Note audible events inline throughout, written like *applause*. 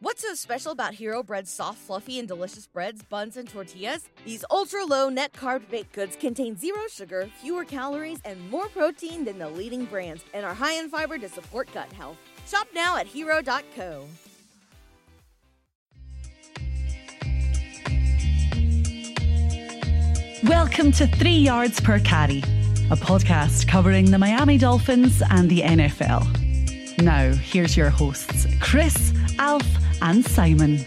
What's so special about Hero Bread's soft, fluffy, and delicious breads, buns, and tortillas? These ultra low net carb baked goods contain zero sugar, fewer calories, and more protein than the leading brands, and are high in fiber to support gut health. Shop now at hero.co. Welcome to Three Yards Per Carry, a podcast covering the Miami Dolphins and the NFL. Now, here's your hosts, Chris, Alf, and Simon.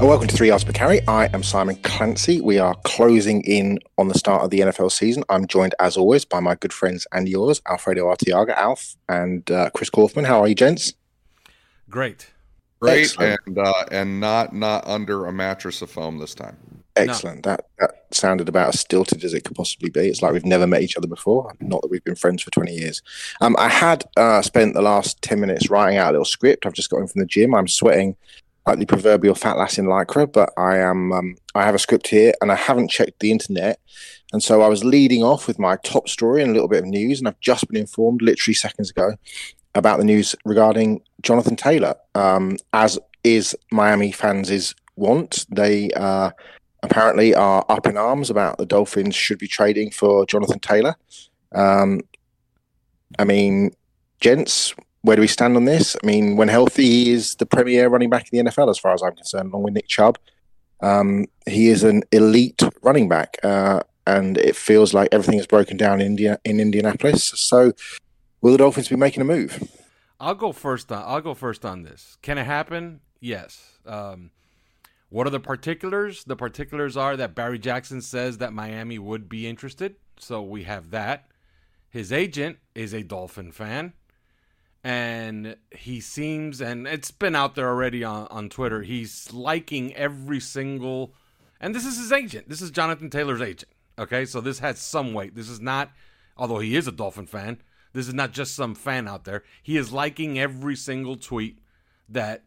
Uh, welcome to Three Yards Per Carry. I am Simon Clancy. We are closing in on the start of the NFL season. I'm joined, as always, by my good friends and yours, Alfredo Artiaga, Alf, and uh, Chris Kaufman. How are you, gents? Great. Great, Excellent. and uh, and not not under a mattress of foam this time. Excellent. That that sounded about as stilted as it could possibly be. It's like we've never met each other before. Not that we've been friends for 20 years. Um, I had uh, spent the last 10 minutes writing out a little script. I've just got in from the gym. I'm sweating like the proverbial fat lass in lycra, but I am. Um, I have a script here, and I haven't checked the internet. And so I was leading off with my top story and a little bit of news, and I've just been informed literally seconds ago about the news regarding Jonathan Taylor. Um, as is Miami fans' want, they uh, apparently are up in arms about the Dolphins should be trading for Jonathan Taylor. Um, I mean, gents, where do we stand on this? I mean, when healthy, he is the premier running back in the NFL, as far as I'm concerned, along with Nick Chubb. Um, he is an elite running back, uh, and it feels like everything is broken down in, India, in Indianapolis. So, will the Dolphins be making a move? I'll go first on I'll go first on this. Can it happen? Yes. Um, what are the particulars? The particulars are that Barry Jackson says that Miami would be interested. So we have that. His agent is a Dolphin fan. And he seems, and it's been out there already on, on Twitter, he's liking every single, and this is his agent. This is Jonathan Taylor's agent. Okay, so this has some weight. This is not, although he is a Dolphin fan, this is not just some fan out there. He is liking every single tweet that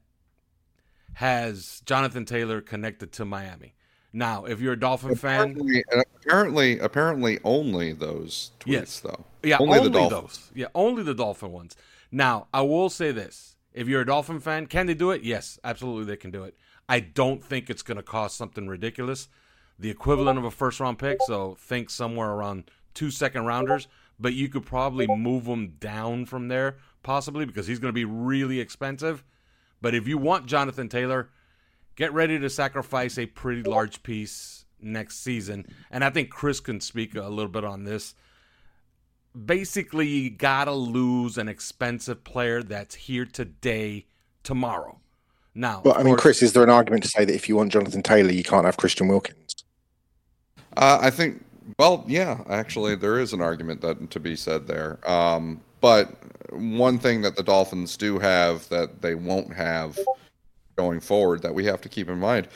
has Jonathan Taylor connected to Miami. Now, if you're a Dolphin fan, Apparently, uh, apparently, apparently, only those tweets Yes. though. yeah, only, only, the Dolphins. those. Yeah, only the Dolphin ones. Now, I will say this: if you're a Dolphin fan, can they do it? Yes, absolutely, they can do it. I don't think it's going to cost something ridiculous, the equivalent of a first round pick. So think somewhere around two second rounders. But you could probably move him down from there, possibly because he's going to be really expensive. But if you want Jonathan Taylor, get ready to sacrifice a pretty large piece next season. And I think Chris can speak a little bit on this. Basically, you gotta lose an expensive player that's here today, tomorrow. Now, Well, I mean, course- Chris, is there an argument to say that if you want Jonathan Taylor, you can't have Christian Wilkins? Uh, I think. Well, yeah, actually, there is an argument that to be said there. Um, but one thing that the Dolphins do have that they won't have going forward that we have to keep in mind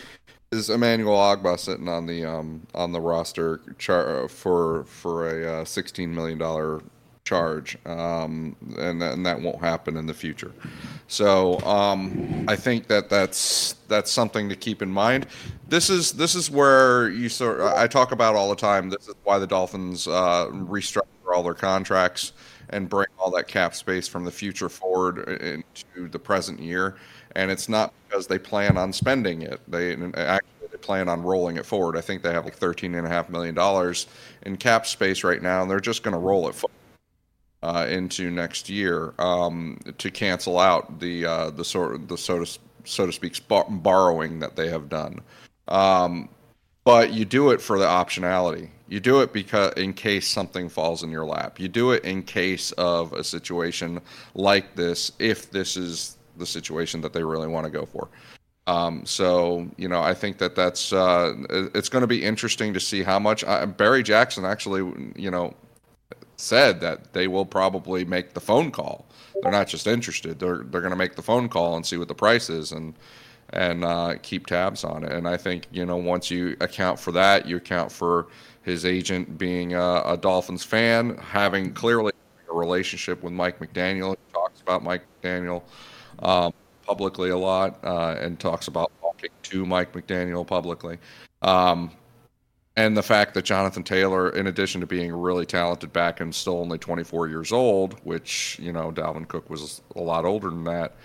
is Emmanuel Ogbah sitting on the um, on the roster char- for for a uh, sixteen million dollar charge, um, and and that won't happen in the future. So um, I think that that's that's something to keep in mind. This is this is where you sort I talk about all the time. This is why the Dolphins uh, restructure all their contracts and bring all that cap space from the future forward into the present year. And it's not because they plan on spending it. They actually they plan on rolling it forward. I think they have like thirteen and a half million dollars in cap space right now, and they're just going to roll it forward uh, into next year um, to cancel out the uh, the sort the so to so to speak borrowing that they have done. Um, but you do it for the optionality. You do it because in case something falls in your lap. You do it in case of a situation like this, if this is the situation that they really want to go for. Um, so you know, I think that that's uh, it's going to be interesting to see how much uh, Barry Jackson actually, you know, said that they will probably make the phone call. They're not just interested; they're they're going to make the phone call and see what the price is and and uh, keep tabs on it. And I think you know once you account for that, you account for his agent being a, a Dolphins fan, having clearly a relationship with Mike McDaniel. He talks about Mike McDaniel um, publicly a lot uh, and talks about talking to Mike McDaniel publicly. Um, and the fact that Jonathan Taylor, in addition to being a really talented back and still only 24 years old, which you know Dalvin Cook was a lot older than that,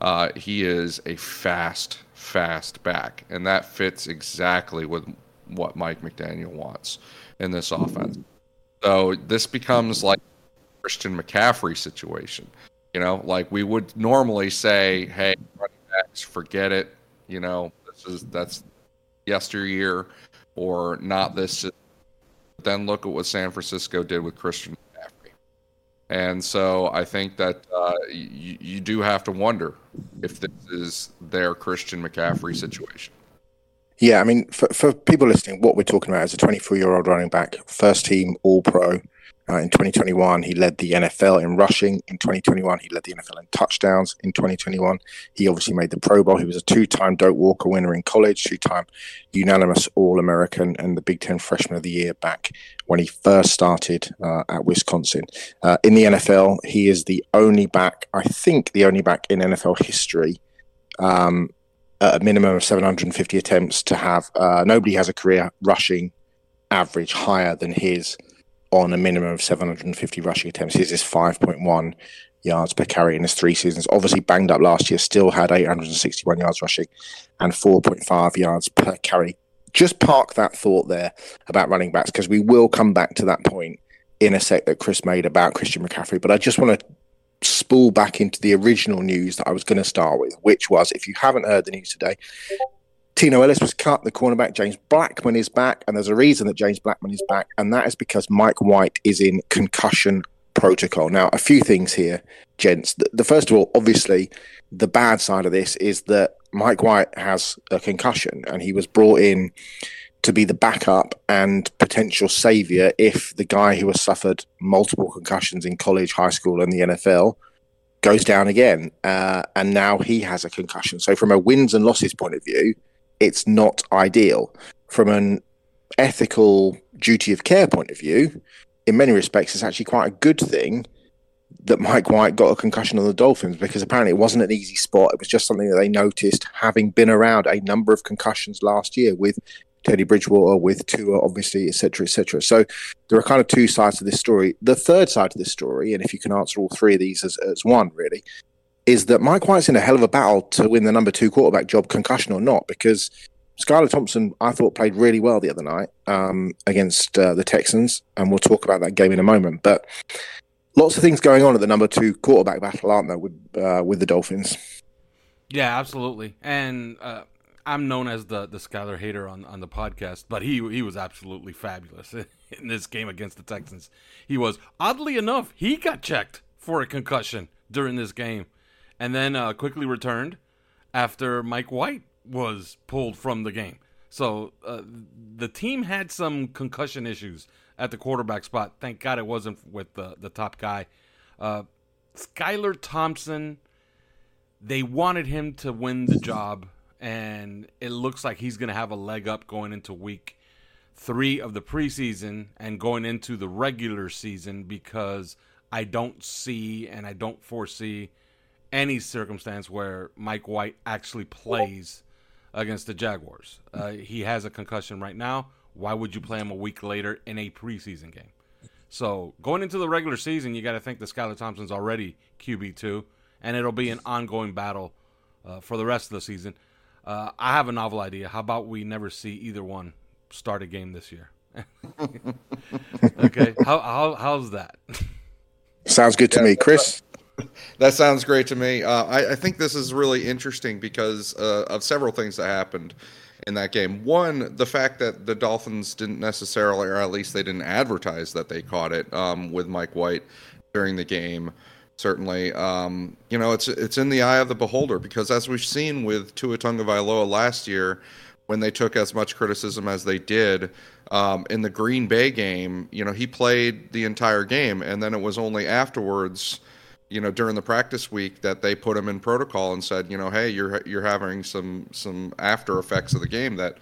Uh, he is a fast, fast back, and that fits exactly with what Mike McDaniel wants in this offense. So this becomes like Christian McCaffrey situation. You know, like we would normally say, "Hey, running backs, forget it." You know, this is that's yesteryear, or not this. Then look at what San Francisco did with Christian and so I think that uh, you, you do have to wonder if this is their Christian McCaffrey situation. Yeah, I mean, for, for people listening, what we're talking about is a 24 year old running back, first team All Pro. Uh, in 2021, he led the NFL in rushing. In 2021, he led the NFL in touchdowns. In 2021, he obviously made the Pro Bowl. He was a two time Doak Walker winner in college, two time unanimous All American, and the Big Ten Freshman of the Year back when he first started uh, at Wisconsin. Uh, in the NFL, he is the only back, I think, the only back in NFL history. Um, a minimum of 750 attempts to have uh, nobody has a career rushing average higher than his on a minimum of 750 rushing attempts. His is 5.1 yards per carry in his three seasons. Obviously banged up last year, still had 861 yards rushing and 4.5 yards per carry. Just park that thought there about running backs because we will come back to that point in a sec that Chris made about Christian McCaffrey. But I just want to spool back into the original news that I was going to start with, which was if you haven't heard the news today, Tino Ellis was cut, the cornerback James Blackman is back, and there's a reason that James Blackman is back, and that is because Mike White is in concussion protocol. Now, a few things here, gents. The, the first of all, obviously, the bad side of this is that Mike White has a concussion, and he was brought in to be the backup and potential savior if the guy who has suffered multiple concussions in college, high school, and the NFL goes down again. Uh, and now he has a concussion. So, from a wins and losses point of view, it's not ideal. From an ethical duty of care point of view, in many respects, it's actually quite a good thing that Mike White got a concussion on the Dolphins because apparently it wasn't an easy spot. It was just something that they noticed having been around a number of concussions last year with Teddy Bridgewater, with Tua, obviously, etc., etc. So there are kind of two sides to this story. The third side to this story, and if you can answer all three of these as, as one, really, is that Mike White's in a hell of a battle to win the number two quarterback job, concussion or not, because Skylar Thompson, I thought, played really well the other night um, against uh, the Texans, and we'll talk about that game in a moment. But lots of things going on at the number two quarterback battle, aren't there, with uh, with the Dolphins? Yeah, absolutely. And uh, I'm known as the the Skylar hater on, on the podcast, but he he was absolutely fabulous *laughs* in this game against the Texans. He was oddly enough, he got checked for a concussion during this game, and then uh, quickly returned after Mike White was pulled from the game. So uh, the team had some concussion issues at the quarterback spot. Thank God it wasn't with the the top guy. Uh, Skylar Thompson. They wanted him to win the job and it looks like he's going to have a leg up going into week three of the preseason and going into the regular season because I don't see and I don't foresee any circumstance where Mike White actually plays against the Jaguars. Uh, he has a concussion right now. Why would you play him a week later in a preseason game? So going into the regular season, you got to think that Skylar Thompson's already QB two, and it'll be an ongoing battle uh, for the rest of the season. Uh, I have a novel idea. How about we never see either one start a game this year? *laughs* okay, how, how how's that? *laughs* Sounds good to me, Chris. *laughs* That sounds great to me. Uh, I, I, think this is really interesting because uh, of several things that happened in that game. One, the fact that the Dolphins didn't necessarily, or at least they didn't advertise that they caught it um, with Mike White during the game certainly. Um, you know, it's it's in the eye of the beholder because as we've seen with Tua Tagovailoa last year, when they took as much criticism as they did um, in the Green Bay game, you know, he played the entire game, and then it was only afterwards. You know, during the practice week, that they put him in protocol and said, you know, hey, you're you're having some some after effects of the game that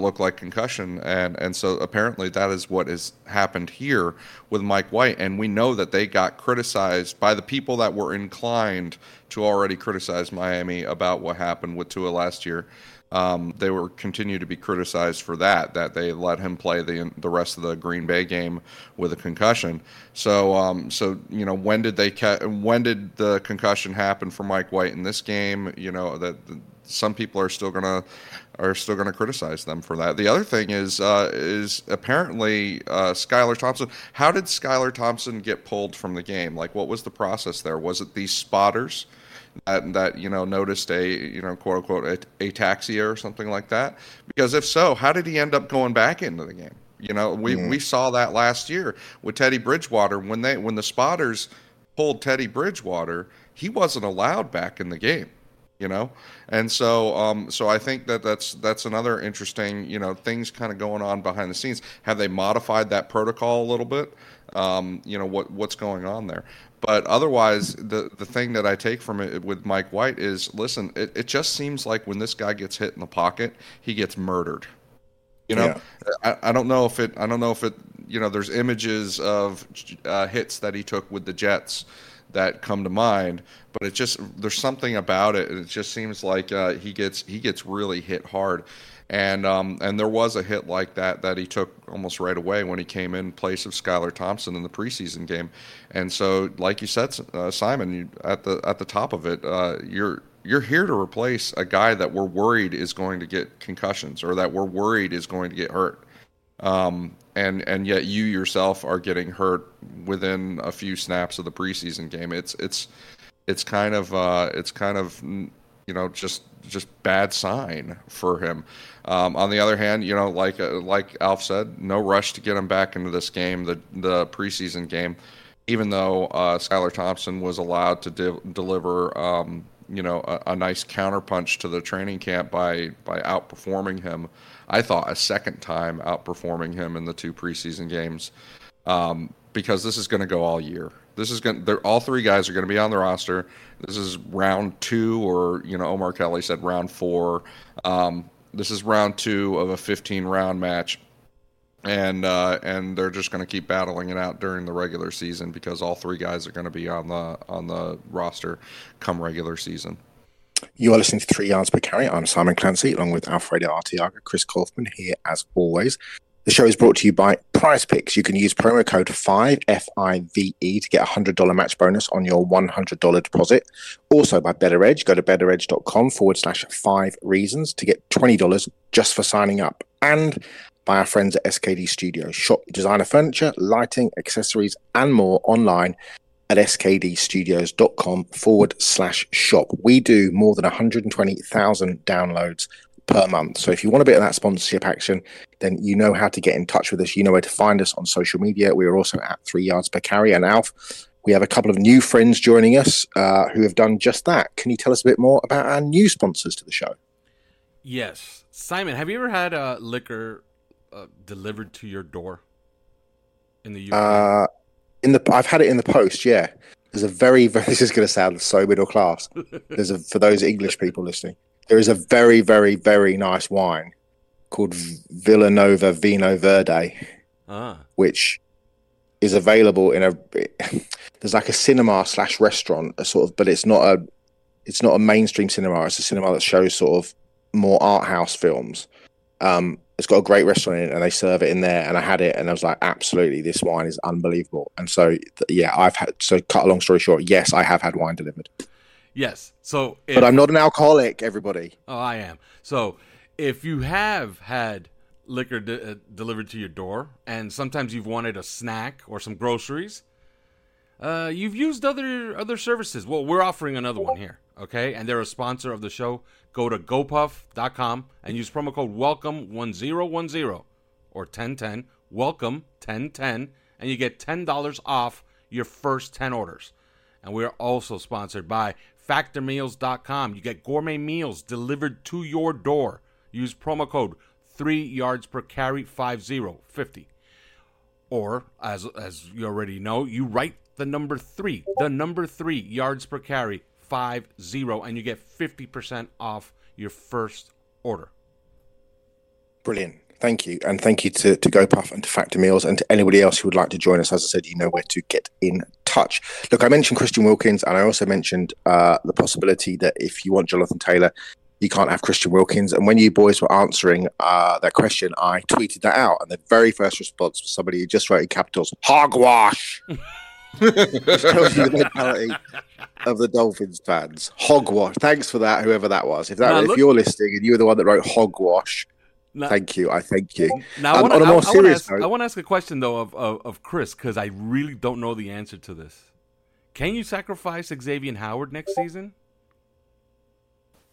look like concussion and and so apparently that is what has happened here with Mike White and we know that they got criticized by the people that were inclined to already criticize Miami about what happened with Tua last year. Um, they were continue to be criticized for that that they let him play the the rest of the Green Bay game with a concussion. So um, so you know when did they ca- when did the concussion happen for Mike White in this game? You know that some people are still gonna are still gonna criticize them for that. The other thing is uh, is apparently uh, Skylar Thompson. How did Skylar Thompson get pulled from the game? Like what was the process there? Was it these spotters? That, that you know noticed a you know quote unquote ataxia or something like that? Because if so, how did he end up going back into the game? You know, we, mm. we saw that last year with Teddy Bridgewater when they when the spotters pulled Teddy Bridgewater, he wasn't allowed back in the game. You know, and so um, so I think that that's that's another interesting you know things kind of going on behind the scenes. Have they modified that protocol a little bit? Um, you know what what's going on there. But otherwise, the the thing that I take from it with Mike White is, listen, it, it just seems like when this guy gets hit in the pocket, he gets murdered. You know, yeah. I, I don't know if it. I don't know if it. You know, there's images of uh, hits that he took with the Jets that come to mind, but it just there's something about it. And it just seems like uh, he gets he gets really hit hard and um, and there was a hit like that that he took almost right away when he came in place of Skylar Thompson in the preseason game, and so like you said, uh, Simon, you, at the at the top of it, uh, you're you're here to replace a guy that we're worried is going to get concussions or that we're worried is going to get hurt. Um, and and yet you yourself are getting hurt within a few snaps of the preseason game. It's it's it's kind of uh, it's kind of you know just just bad sign for him. Um, on the other hand, you know, like uh, like Alf said, no rush to get him back into this game, the the preseason game. Even though uh, Skylar Thompson was allowed to de- deliver, um, you know, a, a, nice counterpunch to the training camp by by outperforming him, I thought a second time outperforming him in the two preseason games, um, because this is going to go all year. This is going. All three guys are going to be on the roster. This is round two, or you know, Omar Kelly said round four. Um, this is round two of a 15 round match, and uh, and they're just going to keep battling it out during the regular season because all three guys are going to be on the on the roster come regular season. You are listening to Three Yards Per Carry. I'm Simon Clancy, along with Alfredo Artiaga, Chris Kaufman here as always. The show is brought to you by Prize Picks. You can use promo code 5 F-I-V-E to get a $100 match bonus on your $100 deposit. Also by Better Edge. Go to betteredge.com forward slash five reasons to get $20 just for signing up. And by our friends at SKD Studios. Shop designer furniture, lighting, accessories, and more online at skdstudios.com forward slash shop. We do more than 120,000 downloads per month. So if you want a bit of that sponsorship action, then you know how to get in touch with us. You know where to find us on social media. We are also at three yards per carry. And Alf, we have a couple of new friends joining us uh, who have done just that. Can you tell us a bit more about our new sponsors to the show? Yes. Simon, have you ever had a liquor uh, delivered to your door in the UK? Uh, in the, I've had it in the post, yeah. There's a very, very *laughs* this is going to sound so middle class. *laughs* There's a, for those English people listening, there is a very, very, very nice wine called Villanova Vino Verde, ah. which is available in a. There's like a cinema slash restaurant, a sort of, but it's not a, it's not a mainstream cinema. It's a cinema that shows sort of more art house films. Um, it's got a great restaurant in it, and they serve it in there. And I had it, and I was like, absolutely, this wine is unbelievable. And so, yeah, I've had. So, cut a long story short, yes, I have had wine delivered. Yes. So, if, but I'm not an alcoholic. Everybody. Oh, I am. So, if you have had liquor de- uh, delivered to your door, and sometimes you've wanted a snack or some groceries, uh, you've used other other services. Well, we're offering another one here, okay? And they're a sponsor of the show. Go to gopuff.com and use promo code welcome1010 or 1010 welcome 1010 and you get $10 off your first 10 orders. And we are also sponsored by factormeals.com. You get gourmet meals delivered to your door. Use promo code 3 yards per carry 5050. Or as as you already know, you write the number 3, the number 3 yards per carry 50 and you get 50% off your first order. Brilliant. Thank you. And thank you to, to GoPuff and to Factor Meals and to anybody else who would like to join us. As I said, you know where to get in touch. Look, I mentioned Christian Wilkins, and I also mentioned uh, the possibility that if you want Jonathan Taylor, you can't have Christian Wilkins. And when you boys were answering uh, that question, I tweeted that out, and the very first response was somebody who just wrote in capitals "hogwash." *laughs* Which tells you the mentality of the Dolphins fans. Hogwash. Thanks for that, whoever that was. If that, Now, if look- you're listening and you were the one that wrote hogwash, Now- thank you. I thank you. Now, I Um, wanna- on a I- more I wanna serious ask, note- I want to ask a question though of of, of Chris because I really don't know the answer to this. Can you sacrifice Xavier Howard next season?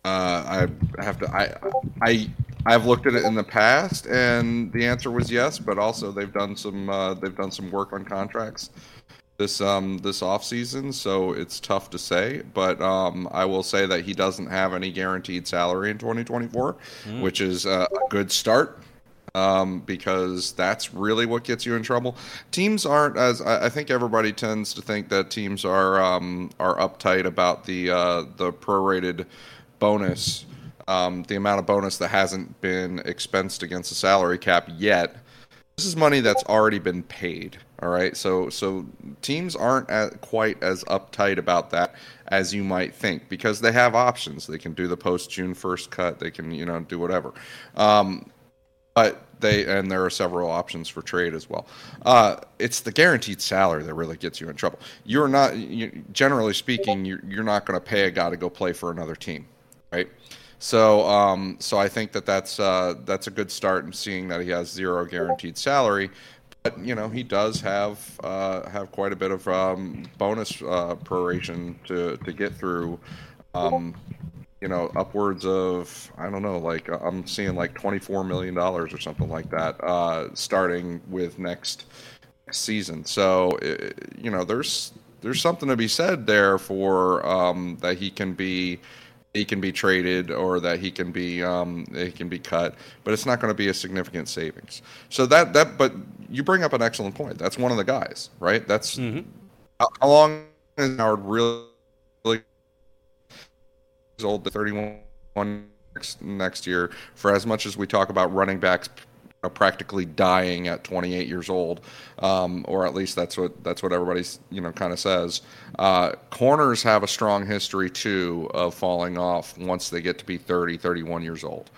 Uh, I have to. I I I've looked at it in the past, and the answer was yes. But also, they've done some uh, they've done some work on contracts this um this off season, so it's tough to say. But um, I will say that he doesn't have any guaranteed salary in 2024, which is uh, a good start. Um, because that's really what gets you in trouble. Teams aren't as I, I think everybody tends to think that teams are um, are uptight about the uh, the prorated bonus, um, the amount of bonus that hasn't been expensed against the salary cap yet. This is money that's already been paid. All right, so so teams aren't quite as uptight about that as you might think because they have options. They can do the post June first cut. They can you know do whatever. Um, but they and there are several options for trade as well. Uh, it's the guaranteed salary that really gets you in trouble. You're not, you, generally speaking, you're, you're not going to pay a guy to go play for another team, right? So, um, so I think that that's uh, that's a good start in seeing that he has zero guaranteed salary. But you know he does have uh, have quite a bit of um, bonus uh, proration to to get through. Um, you know, upwards of I don't know, like uh, I'm seeing like 24 million dollars or something like that, uh, starting with next season. So uh, you know, there's there's something to be said there for um, that he can be he can be traded or that he can be um, he can be cut, but it's not going to be a significant savings. So that that but you bring up an excellent point. That's one of the guys, right? That's how, how long is Howard really? He's old, the 31 next, next year. For as much as we talk about running backs practically dying at 28 years old, um, or at least that's what that's what everybody's you know kind of says. Uh, corners have a strong history too of falling off once they get to be 30, 31 years old.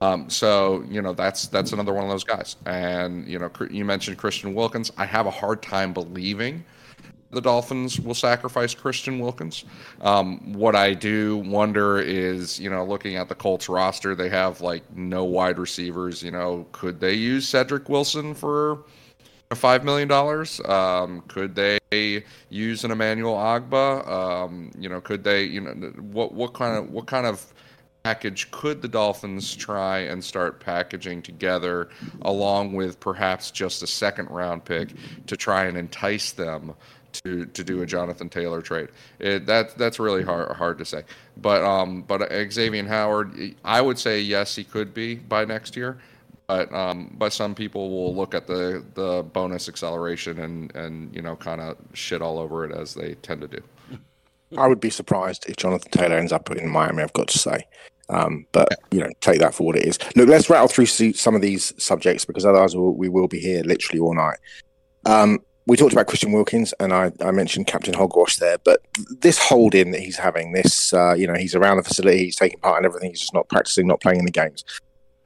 Um, so you know that's that's another one of those guys. And you know you mentioned Christian Wilkins. I have a hard time believing the Dolphins will sacrifice Christian Wilkins. Um, what I do wonder is, you know, looking at the Colts roster, they have like no wide receivers. You know, could they use Cedric Wilson for five million dollars? Um, could they use an Emmanuel Ogbah? Um, you know, could they? You know, what what kind of what kind of package could the Dolphins try and start packaging together, along with perhaps just a second round pick to try and entice them to to do a Jonathan Taylor trade? It, that that's really hard hard to say. But um, but Xavier Howard, I would say yes, he could be by next year. But um, but some people will look at the the bonus acceleration and and you know kind of shit all over it as they tend to do. I would be surprised if Jonathan Taylor ends up in Miami. I've got to say, um, but you know, take that for what it is. Look, let's rattle through some of these subjects because otherwise we'll, we will be here literally all night. Um, we talked about Christian Wilkins, and I, I mentioned Captain Hogwash there, but this holding that he's having, this uh, you know, he's around the facility, he's taking part in everything, he's just not practicing, not playing in the games.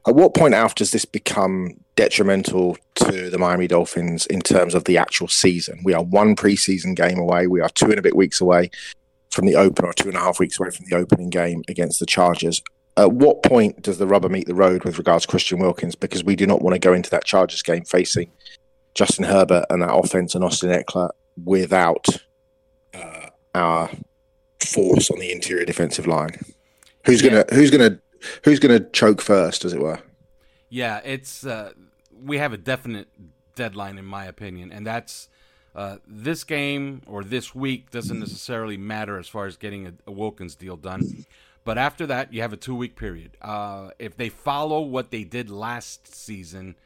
At what point, Alf, does this become detrimental to the Miami Dolphins in terms of the actual season? We are one preseason game away. We are two and a bit weeks away from the open, or two and a half weeks away from the opening game against the Chargers. At what point does the rubber meet the road with regards to Christian Wilkins? Because we do not want to go into that Chargers game facing Justin Herbert and that offense and Austin Ekeler without uh, our force on the interior defensive line. Who's gonna Who's gonna Who's gonna choke first, as it were? Yeah, it's uh, we have a definite deadline in my opinion, and that's uh, this game or this week doesn't necessarily matter as far as getting a, a Wilkins deal done. But after that, you have a two week period. Uh, if they follow what they did last season,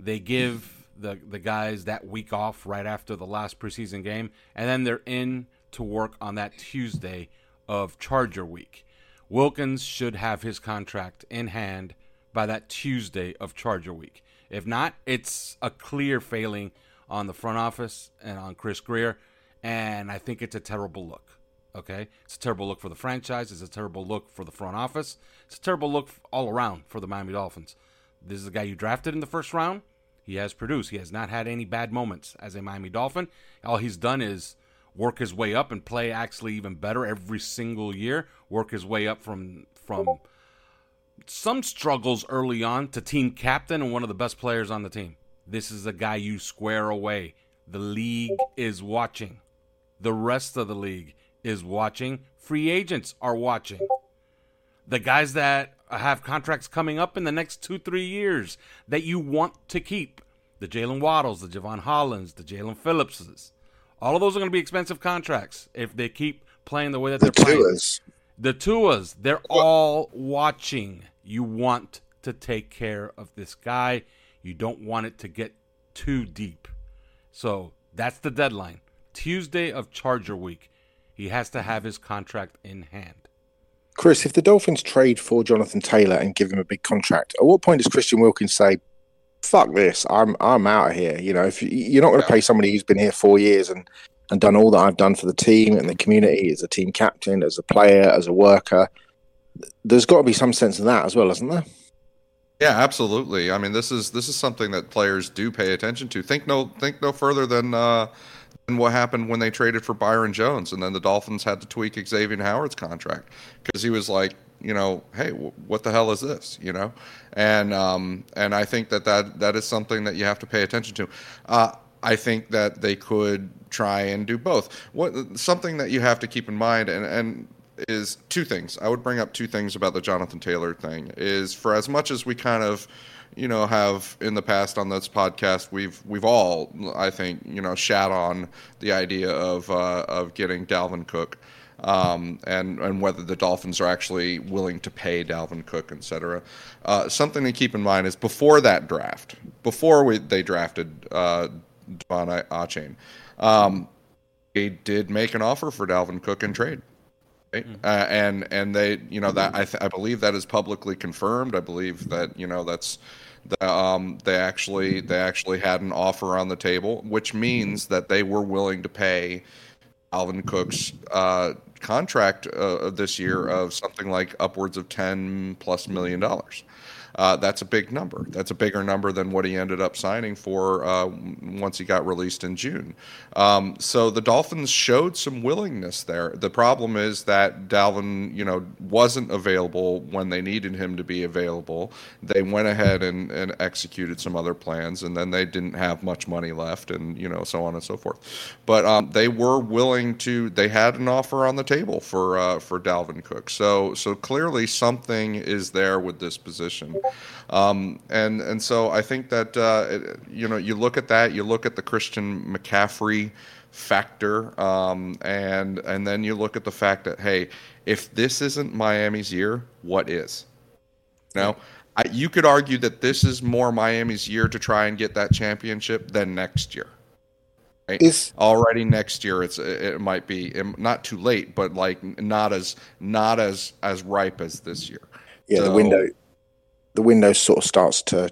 they give the the guys that week off right after the last preseason game, and then they're in to work on that Tuesday of Charger week. Wilkins should have his contract in hand by that Tuesday of Charger week. If not, it's a clear failing on the front office and on Chris Grier. and I think it's a terrible look. Okay, it's a terrible look for the franchise. It's a terrible look for the front office. It's a terrible look all around for the Miami Dolphins. This is a guy you drafted in the first round. He has produced. He has not had any bad moments as a Miami Dolphin. All he's done is work his way up and play actually even better every single year. Work his way up from from some struggles early on to team captain and one of the best players on the team. This is a guy you square away. The league is watching. The rest of the league is watching. Free agents are watching. The guys that have contracts coming up in the next two, three years that you want to keep. The Jalen Waddles, the Javon Hollands, the Jalen Phillipses. All of those are going to be expensive contracts if they keep playing the way that The they're playing. Tuas. The Tuas, they're all watching. You want to take care of this guy. You don't want it to get too deep. So that's the deadline. Tuesday of Charger Week. He has to have his contract in hand. Chris, if the Dolphins trade for Jonathan Taylor and give him a big contract, at what point does Christian Wilkins say, "Fuck this, I'm I'm out of here"? You know, if you- you're not going to pay somebody who's been here four years and and done all that I've done for the team and the community as a team captain, as a player, as a worker, there's got to be some sense of that as well, isn't there? Yeah, absolutely. I mean, this is this is something that players do pay attention to. Think no think no further than uh, than what happened when they traded for Byron Jones, and then the Dolphins had to tweak Xavier Howard's contract because he was like, you know, hey, w- what the hell is this, you know? And um, and I think that, that that is something that you have to pay attention to. Uh, I think that they could try and do both. What something that you have to keep in mind, and and is two things. I would bring up two things about the Jonathan Taylor thing. Is for as much as we kind of, you know, have in the past on this podcast, we've we've all, I think, you know, shat on the idea of uh, of getting Dalvin Cook. Um, and and whether the Dolphins are actually willing to pay Dalvin Cook, et cetera. Uh, something to keep in mind is before that draft, before we, they drafted uh, De'Von Achane, um, they did make an offer for Dalvin Cook in trade. Right? Uh, and and they you know that I, th- I believe that is publicly confirmed. I believe that you know that's the, um, they actually they actually had an offer on the table, which means that they were willing to pay Dalvin Cook's uh, contract uh, this year of something like upwards of ten plus million dollars. Uh, that's a big number. That's a bigger number than what he ended up signing for uh, once he got released in June. Um, so the Dolphins showed some willingness there. The problem is that Dalvin, you know, wasn't available when they needed him to be available. They went ahead and, and executed some other plans, and then they didn't have much money left, and you know, so on and so forth. But um, they were willing to. They had an offer on the table for uh, for Dalvin Cook. So so clearly something is there with this position. Um, and and so I think that uh, it, you know you look at that, you look at the Christian McCaffrey factor, um, and and then you look at the fact that hey, if this isn't Miami's year, what is? You know, I, you could argue that this is more Miami's year to try and get that championship than next year. Right? Is already next year it's it might be not too late but like not as not as as ripe as this year yeah, the window, the window sort of starts to,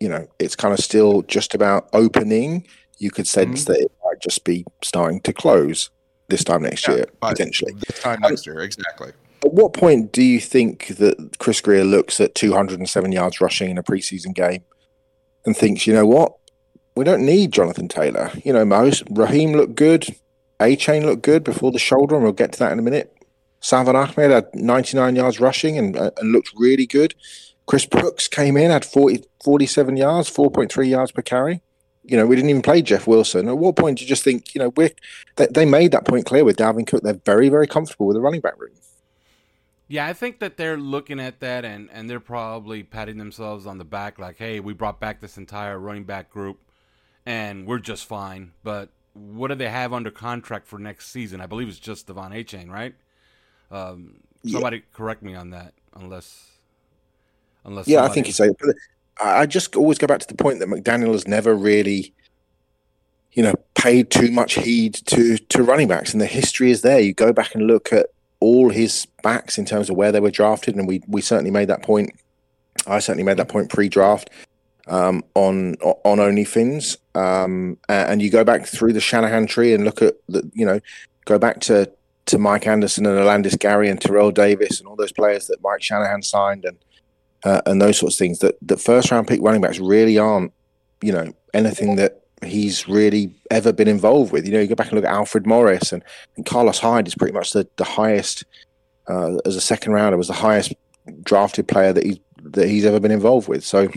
you know, it's kind of still just about opening. You could sense that it might just be starting to close this time next Yeah, year potentially. this time next year exactly At what point do you think that Chris Grier looks at 207 yards rushing in a preseason game and thinks, you know what, we don't need Jonathan Taylor. You know, most Raheem looked good, Achane looked good before the shoulder, and we'll get to that in a minute. Salvon Ahmed had 99 yards rushing and, uh, and looked really good. Chris Brooks came in, had 40, 47 yards, 4.3 yards per carry. You know, we didn't even play Jeff Wilson. At what point do you just think, you know, we're, they, they made that point clear with Dalvin Cook. They're very, very comfortable with the running back room. Yeah, I think that they're looking at that and, and they're probably patting themselves on the back like, hey, we brought back this entire running back group and we're just fine. But what do they have under contract for next season? I believe it's just De'Von Achane, right? Um, Yeah. somebody correct me on that, unless unless Yeah, I think it's a. I just always go back to the point that McDaniel has never really, you know, paid too much heed to to running backs, and the history is there. You go back and look at all his backs in terms of where they were drafted, and we we certainly made that point. I certainly made that point pre-draft. um, on on OnlyFins, um, and you go back through the Shanahan tree and look at the, you know, go back to to Mike Anderson and Olandis Gary and Terrell Davis and all those players that Mike Shanahan signed and uh, and those sorts of things. That the first round pick running backs really aren't, you know, anything that he's really ever been involved with. You know, you go back and look at Alfred Morris and, and Carlos Hyde is pretty much the the highest uh, as a second rounder was the highest drafted player that he that he's ever been involved with. So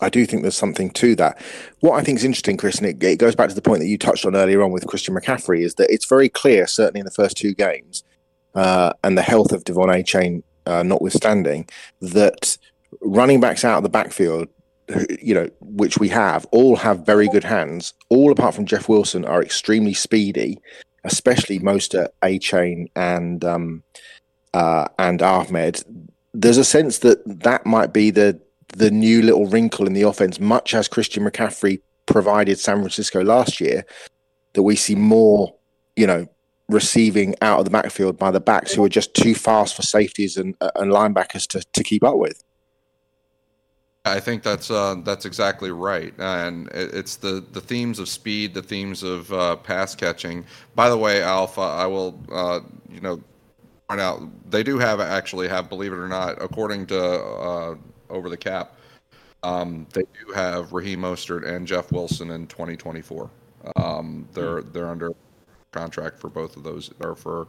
I do think there's something to that. What I think is interesting, Chris, and it, it, goes back to the point that you touched on earlier on with Christian McCaffrey, is that it's very clear, certainly in the first two games, uh, and the health of De'Von Achane uh, notwithstanding, that running backs out of the backfield, you know, which we have, all have very good hands. All apart from Jeff Wilson are extremely speedy, especially Mostert Achane and um, uh, and Ahmed. There's a sense that that might be the the new little wrinkle in the offense, much as Christian McCaffrey provided San Francisco last year, that we see more, you know, receiving out of the backfield by the backs who are just too fast for safeties and, uh, and linebackers to, to keep up with. I think that's uh, that's exactly right, and it's the, the themes of speed, the themes of uh, pass catching. By the way, Alpha, I will uh, you know point out they do have actually have, believe it or not, according to uh, over the cap. Um, they do have Raheem Mostert and Jeff Wilson in 2024. Um, they're they're under contract for both of those, or for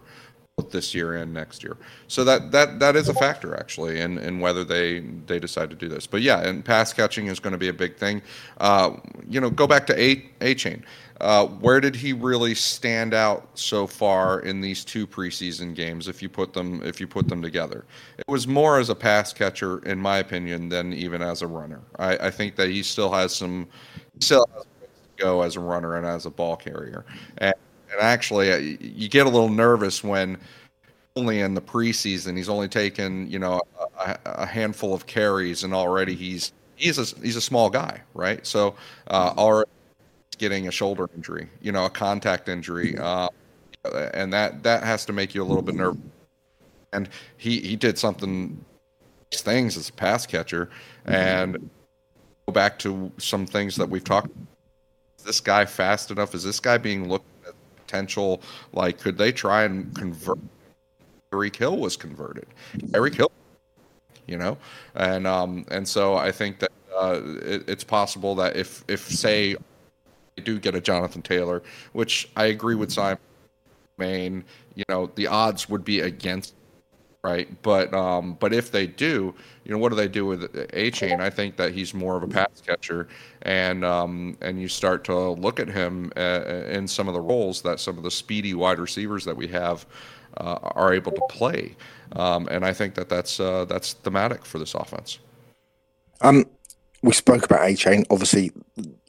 both this year and next year. So that that that is a factor actually in, in whether they they decide to do this. But yeah, and pass catching is going to be a big thing. Uh, you know, go back to a Achane. Uh, where did he really stand out so far in these two preseason games? If you put them, if you put them together, it was more as a pass catcher, in my opinion, than even as a runner. I, I think that he still has some, still has to go as a runner and as a ball carrier. And, and actually, uh, you get a little nervous when only in the preseason he's only taken you know a, a handful of carries and already he's he's a he's a small guy, right? So uh, already getting a shoulder injury, you know, a contact injury, uh, and that that has to make you a little bit nervous. And he he did something things as a pass catcher, and go back to some things that we've talked. Is this guy fast enough? Is this guy being looked at potential? Like, could they try and convert? Tyreek Hill was converted. Tyreek Hill, you know, and um and so I think that uh, it, it's possible that if if say do get a Jonathan Taylor, which I agree with Simon. Main, you know, the odds would be against, right? But um, but if they do, you know, what do they do with Achane? I think that he's more of a pass catcher, and um, and you start to look at him uh, in some of the roles that some of the speedy wide receivers that we have uh, are able to play, um, and I think that that's uh, that's thematic for this offense. Um, we spoke about Achane. Obviously,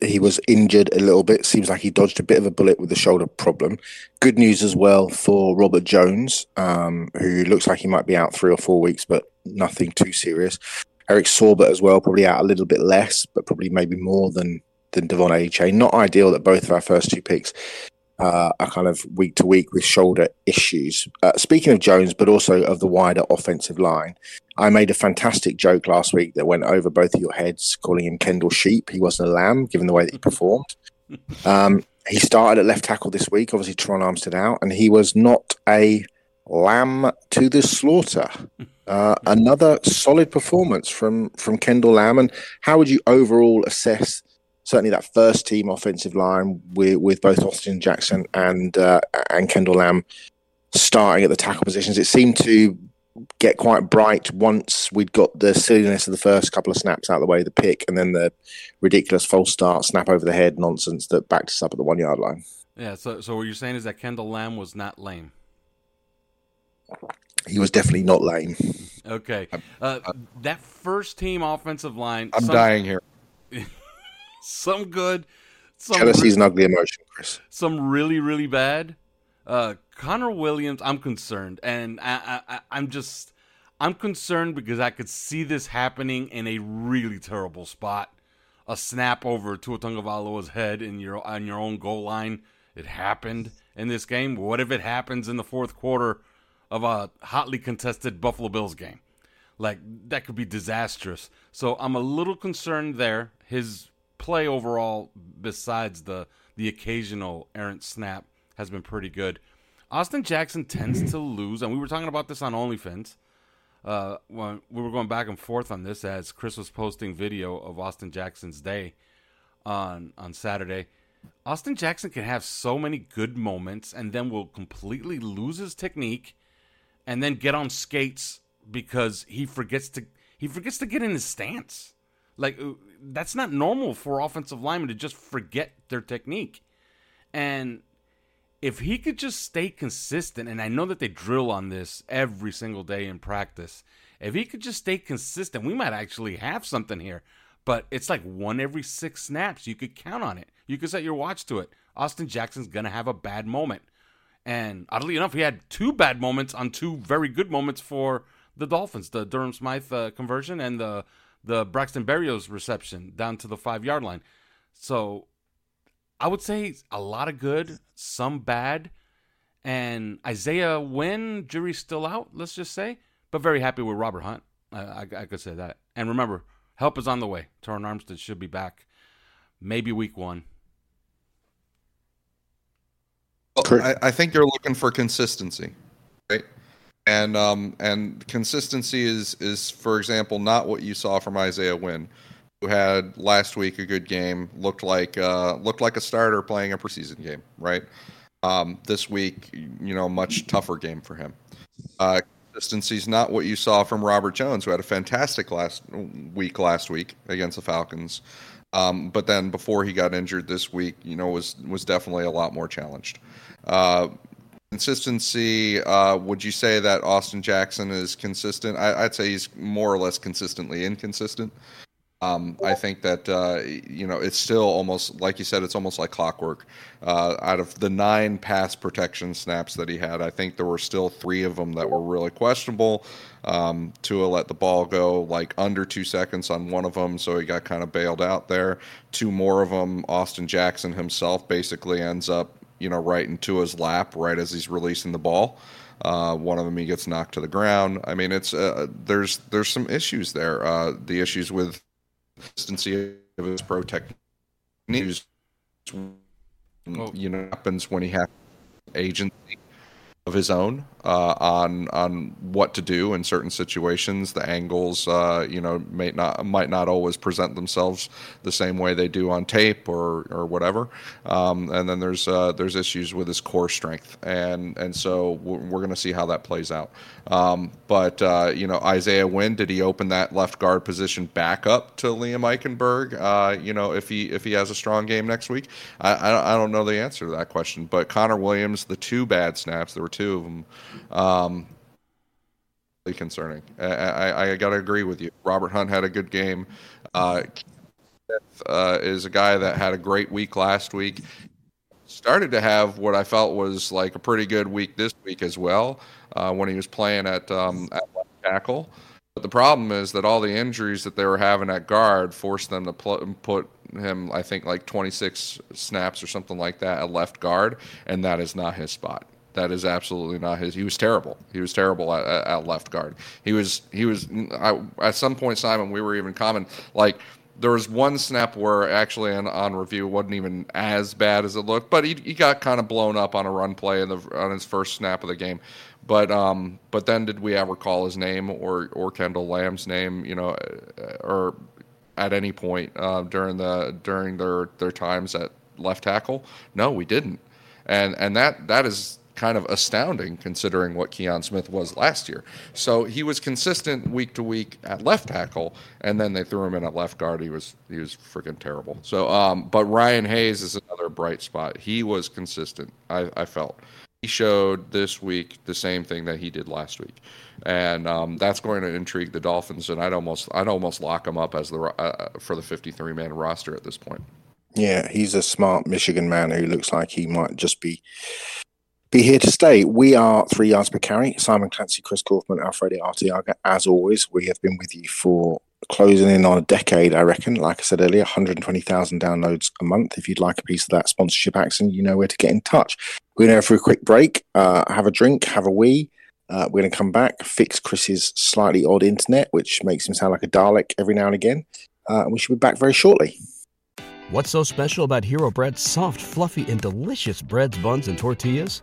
he was injured a little bit. Seems like he dodged a bit of a bullet with the shoulder problem. Good news as well for Robert Jones, um, who looks like he might be out three or four weeks, but nothing too serious. Eric Saubert as well, probably out a little bit less, but probably maybe more than than De'Von Achane. Not ideal that both of our first two picks uh, are kind of week to week with shoulder issues. Uh, speaking of Jones, but also of the wider offensive line, I made a fantastic joke last week that went over both of your heads, calling him Kendall Sheep. He wasn't a lamb, given the way that he performed. *laughs* Um, he started at left tackle this week. Obviously, Terron Armstead out, and he was not a lamb to the slaughter. Uh, *laughs* another solid performance from from Kendall Lamm. And how would you overall assess certainly that first team offensive line with, with both Austin Jackson and uh, and Kendall Lamm starting at the tackle positions. It seemed to get quite bright once we'd got the silliness of the first couple of snaps out of the way, the pick, and then the ridiculous false start, snap over the head nonsense that backed us up at the one yard line. Yeah. So, so what you're saying is that Kendall Lamm was not lame. He was definitely not lame. Okay. Uh, that first team offensive line. I'm some, dying here. *laughs* some good. Some Jealousy's re- an ugly emotion, Chris. Some really, really bad. Uh, Connor Williams, I'm concerned, and I, I, I'm just, I'm concerned because I could see this happening in a really terrible spot. A snap over Tua Tagovailoa's head in your on your own goal line. It happened in this game. What if it happens in the fourth quarter of a hotly contested Buffalo Bills game? like that could be disastrous. So I'm a little concerned there. His play overall, besides the the occasional errant snap, has been pretty good. Austin Jackson tends to lose, and we were talking about this on OnlyFans. Uh, when we were going back and forth on this as Chris was posting video of Austin Jackson's day on on Saturday. Austin Jackson can have so many good moments and then will completely lose his technique and then get on skates because he forgets to he forgets to get in his stance. Like uh, that's not normal for offensive linemen to just forget their technique. And if he could just stay consistent, and I know that they drill on this every single day in practice, if he could just stay consistent, we might actually have something here. But it's like one every six snaps. You could count on it. You could set your watch to it. Austin Jackson's going to have a bad moment. And oddly enough, he had two bad moments on two very good moments for the Dolphins the Durham Smythe uh, conversion and the, the Braxton Berrios reception down to the five yard line. So I would say a lot of good, some bad, and Isaiah Wynn, jury's still out. Let's just say, but very happy with Robert Hunt. I, I, I could say that. And remember, help is on the way. Terron Armstead should be back, maybe week one. Well, I, I think you're looking for consistency, right? And um, and consistency is is for example not what you saw from Isaiah Wynn who had last week a good game, looked like uh, looked like a starter playing a preseason game, right? Um, this week, you know, much tougher game for him. Uh, consistency is not what you saw from Robert Jones, who had a fantastic last week last week against the Falcons. Um, but then before he got injured this week, you know, was was definitely a lot more challenged. Uh, consistency, uh, would you say that Austin Jackson is consistent? I, would say he's more or less consistently inconsistent. Um, I think that uh, you know it's still almost like you said. It's almost like clockwork. Uh, out of the nine pass protection snaps that he had, I think there were still three of them that were really questionable. Um, Tua let the ball go like under two seconds on one of them, so he got kind of bailed out there. Two more of them, Austin Jackson himself basically ends up you know right into his lap right as he's releasing the ball. Uh, one of them he gets knocked to the ground. I mean, it's uh, there's there's some issues there. Uh, the issues with consistency of his pro techniques. You know, happens when he has agency of his own uh, on on what to do in certain situations. The angles, uh, you know, may not might not always present themselves the same way they do on tape or or whatever. Um, and then there's uh, there's issues with his core strength, and and so we're, going to see how that plays out. Um, but uh, you know, Isaiah Wynn, did he open that left guard position back up to Liam Eichenberg? Uh, you know, if he if he has a strong game next week, I, I don't know the answer to that question. But Connor Williams, the two bad snaps, there were two of them. Um, concerning. I, I, I got to agree with you. Robert Hunt had a good game. Uh, uh, is a guy that had a great week last week. Started to have what I felt was like a pretty good week this week as well uh, when he was playing at, um, at tackle. But the problem is that all the injuries that they were having at guard forced them to pl- put him, I think, like 26 snaps or something like that at left guard, and that is not his spot. That is absolutely not his. He was terrible. He was terrible at, at left guard. He was. He was. I, at some point, Simon, we were even common like there was one snap where actually on, on review wasn't even as bad as it looked, but he, he got kind of blown up on a run play in the, on his first snap of the game. But um, but then did we ever call his name or or Kendall Lamm's name? You know, or at any point uh, during the during their their times at left tackle? No, we didn't. And and that that is kind of astounding considering what Kion Smith was last year. So he was consistent week to week at left tackle, and then they threw him in at left guard. He was he was freaking terrible. So, um, but Ryan Hayes is another bright spot. He was consistent. I, I felt he showed this week the same thing that he did last week, and um, that's going to intrigue the Dolphins. And I'd almost I'd almost lock him up as the uh, for the 53 man roster at this point. Yeah, he's a smart Michigan man who looks like he might just be be here to stay. We are three yards per carry. Simon Clancy, Chris Kaufman, Alfredo Arteaga. As always, we have been with you for closing in on a decade, I reckon. Like I said earlier, 120,000 downloads a month. If you'd like a piece of that sponsorship action, you know where to get in touch. We're going to go for a quick break, uh, have a drink, have a wee, Uh, we're going to come back, fix Chris's slightly odd internet, which makes him sound like a Dalek every now and again. Uh, and we should be back very shortly. What's so special about Hero Bread's soft, fluffy, and delicious breads, buns, and tortillas?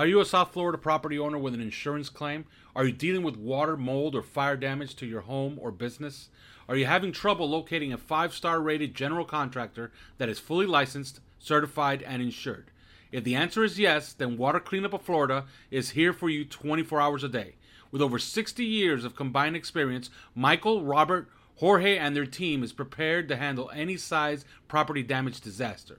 Are you a South Florida property owner with an insurance claim? Are you dealing with water, mold, or fire damage to your home or business? Are you having trouble locating a five star rated general contractor that is fully licensed, certified, and insured? If the answer is yes, then Water Cleanup of Florida is here for you 24 hours a day. With over 60 years of combined experience, Michael, Robert, Jorge, and their team is prepared to handle any size property damage disaster.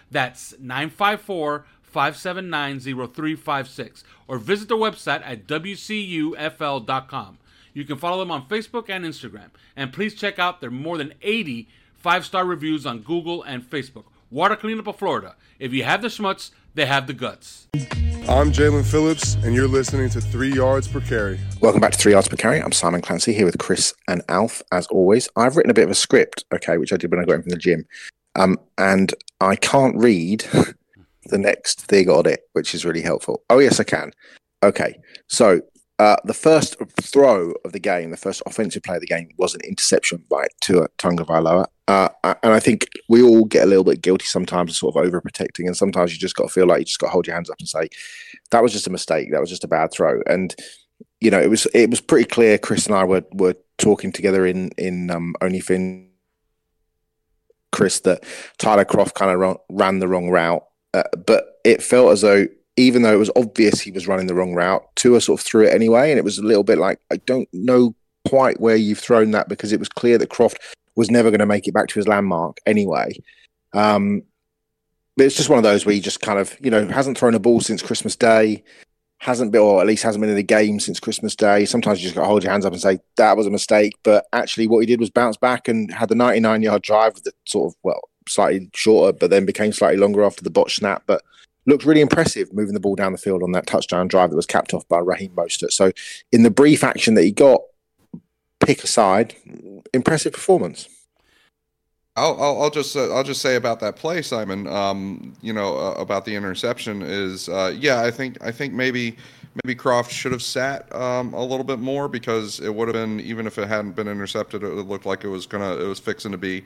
That's 954 579 0356. Or visit their website at WCUFL.com. You can follow them on Facebook and Instagram. And please check out their more than 80 five star reviews on Google and Facebook. Water Cleanup of Florida. If you have the schmutz, they have the guts. I'm Jaelan Phillips, and you're listening to Three Yards Per Carry. Welcome back to Three Yards Per Carry. I'm Simon Clancy here with Chris and Alf, as always. I've written a bit of a script, okay, which I did when I got in from the gym. Um, and I can't read *laughs* the next thing on it, which is really helpful. Oh, yes, I can. Okay, so uh, the first throw of the game, the first offensive play of the game, was an interception by Tua Tagovailoa. Uh, and I think we all get a little bit guilty sometimes of sort of overprotecting, and sometimes you just got to feel like you just got to hold your hands up and say, "That was just a mistake. That was just a bad throw." And you know, it was it was pretty clear. Chris and I were were talking together in in um, OnlyFin. Chris, that Tyler Kroft kind of ran the wrong route, uh, but it felt as though even though it was obvious he was running the wrong route, Tua sort of threw it anyway. And it was a little bit like, I don't know quite where you've thrown that because it was clear that Croft was never going to make it back to his landmark anyway. Um, but it's just one of those where he just kind of, you know, hasn't thrown a ball since Christmas Day, hasn't been, or at least hasn't been in the game since Christmas Day. Sometimes you just got to hold your hands up and say, that was a mistake. But actually, what he did was bounce back and had the 99 yard drive with the sort of, well, slightly shorter, but then became slightly longer after the botch snap. But looked really impressive moving the ball down the field on that touchdown drive that was capped off by Raheem Mostert. So, in the brief action that he got, pick aside, impressive performance. I'll, I'll, I'll just uh, I'll just say about that play, Simon. Um, you know uh, about the interception is uh, yeah, I think I think maybe maybe Kroft should have sat um, a little bit more because it would have been even if it hadn't been intercepted, it looked like it was gonna it was fixing to be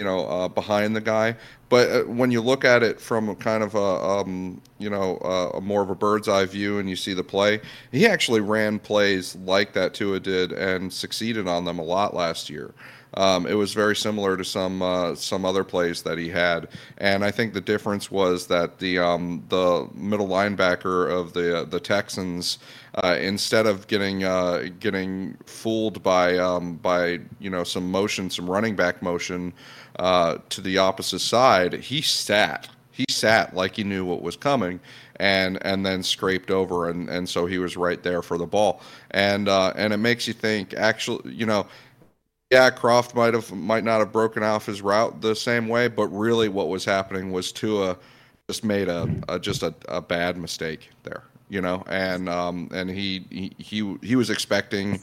you know, uh, behind the guy. But uh, when you look at it from kind of a, um, you know, uh, a more of a bird's eye view and you see the play, he actually ran plays like that Tua did and succeeded on them a lot last year. Um, it was very similar to some uh, some other plays that he had, and I think the difference was that the um, the middle linebacker of the the Texans, uh, instead of getting uh, getting fooled by um, by you know some motion, some running back motion uh, to the opposite side, he sat he sat like he knew what was coming, and and then scraped over, and and so he was right there for the ball, and uh, and it makes you think. Actually, you know, yeah, Kroft might have might not have broken off his route the same way, but really what was happening was Tua just made a, a just a, a bad mistake there, you know, and um and he he he, he was expecting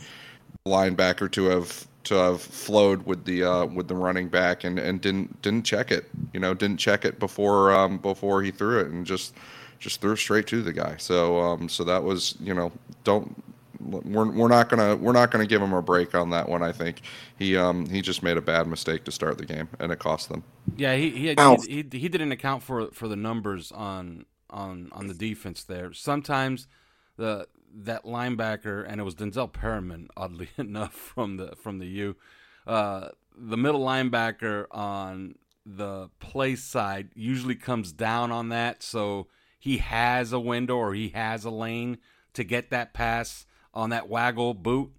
the linebacker to have to have flowed with the uh, with the running back and, and didn't didn't check it. You know, didn't check it before um, before he threw it and just just threw straight to the guy. So um, so that was you know don't we're we're not gonna we're not gonna give him a break on that one. I think he um he just made a bad mistake to start the game and it cost them. Yeah, he he he, he, he didn't account for for the numbers on on on the defense there. Sometimes the that linebacker, and it was Denzel Perryman, oddly *laughs* enough, from the from the U. Uh, the middle linebacker on the play side usually comes down on that, so he has a window or he has a lane to get that pass on that waggle boot,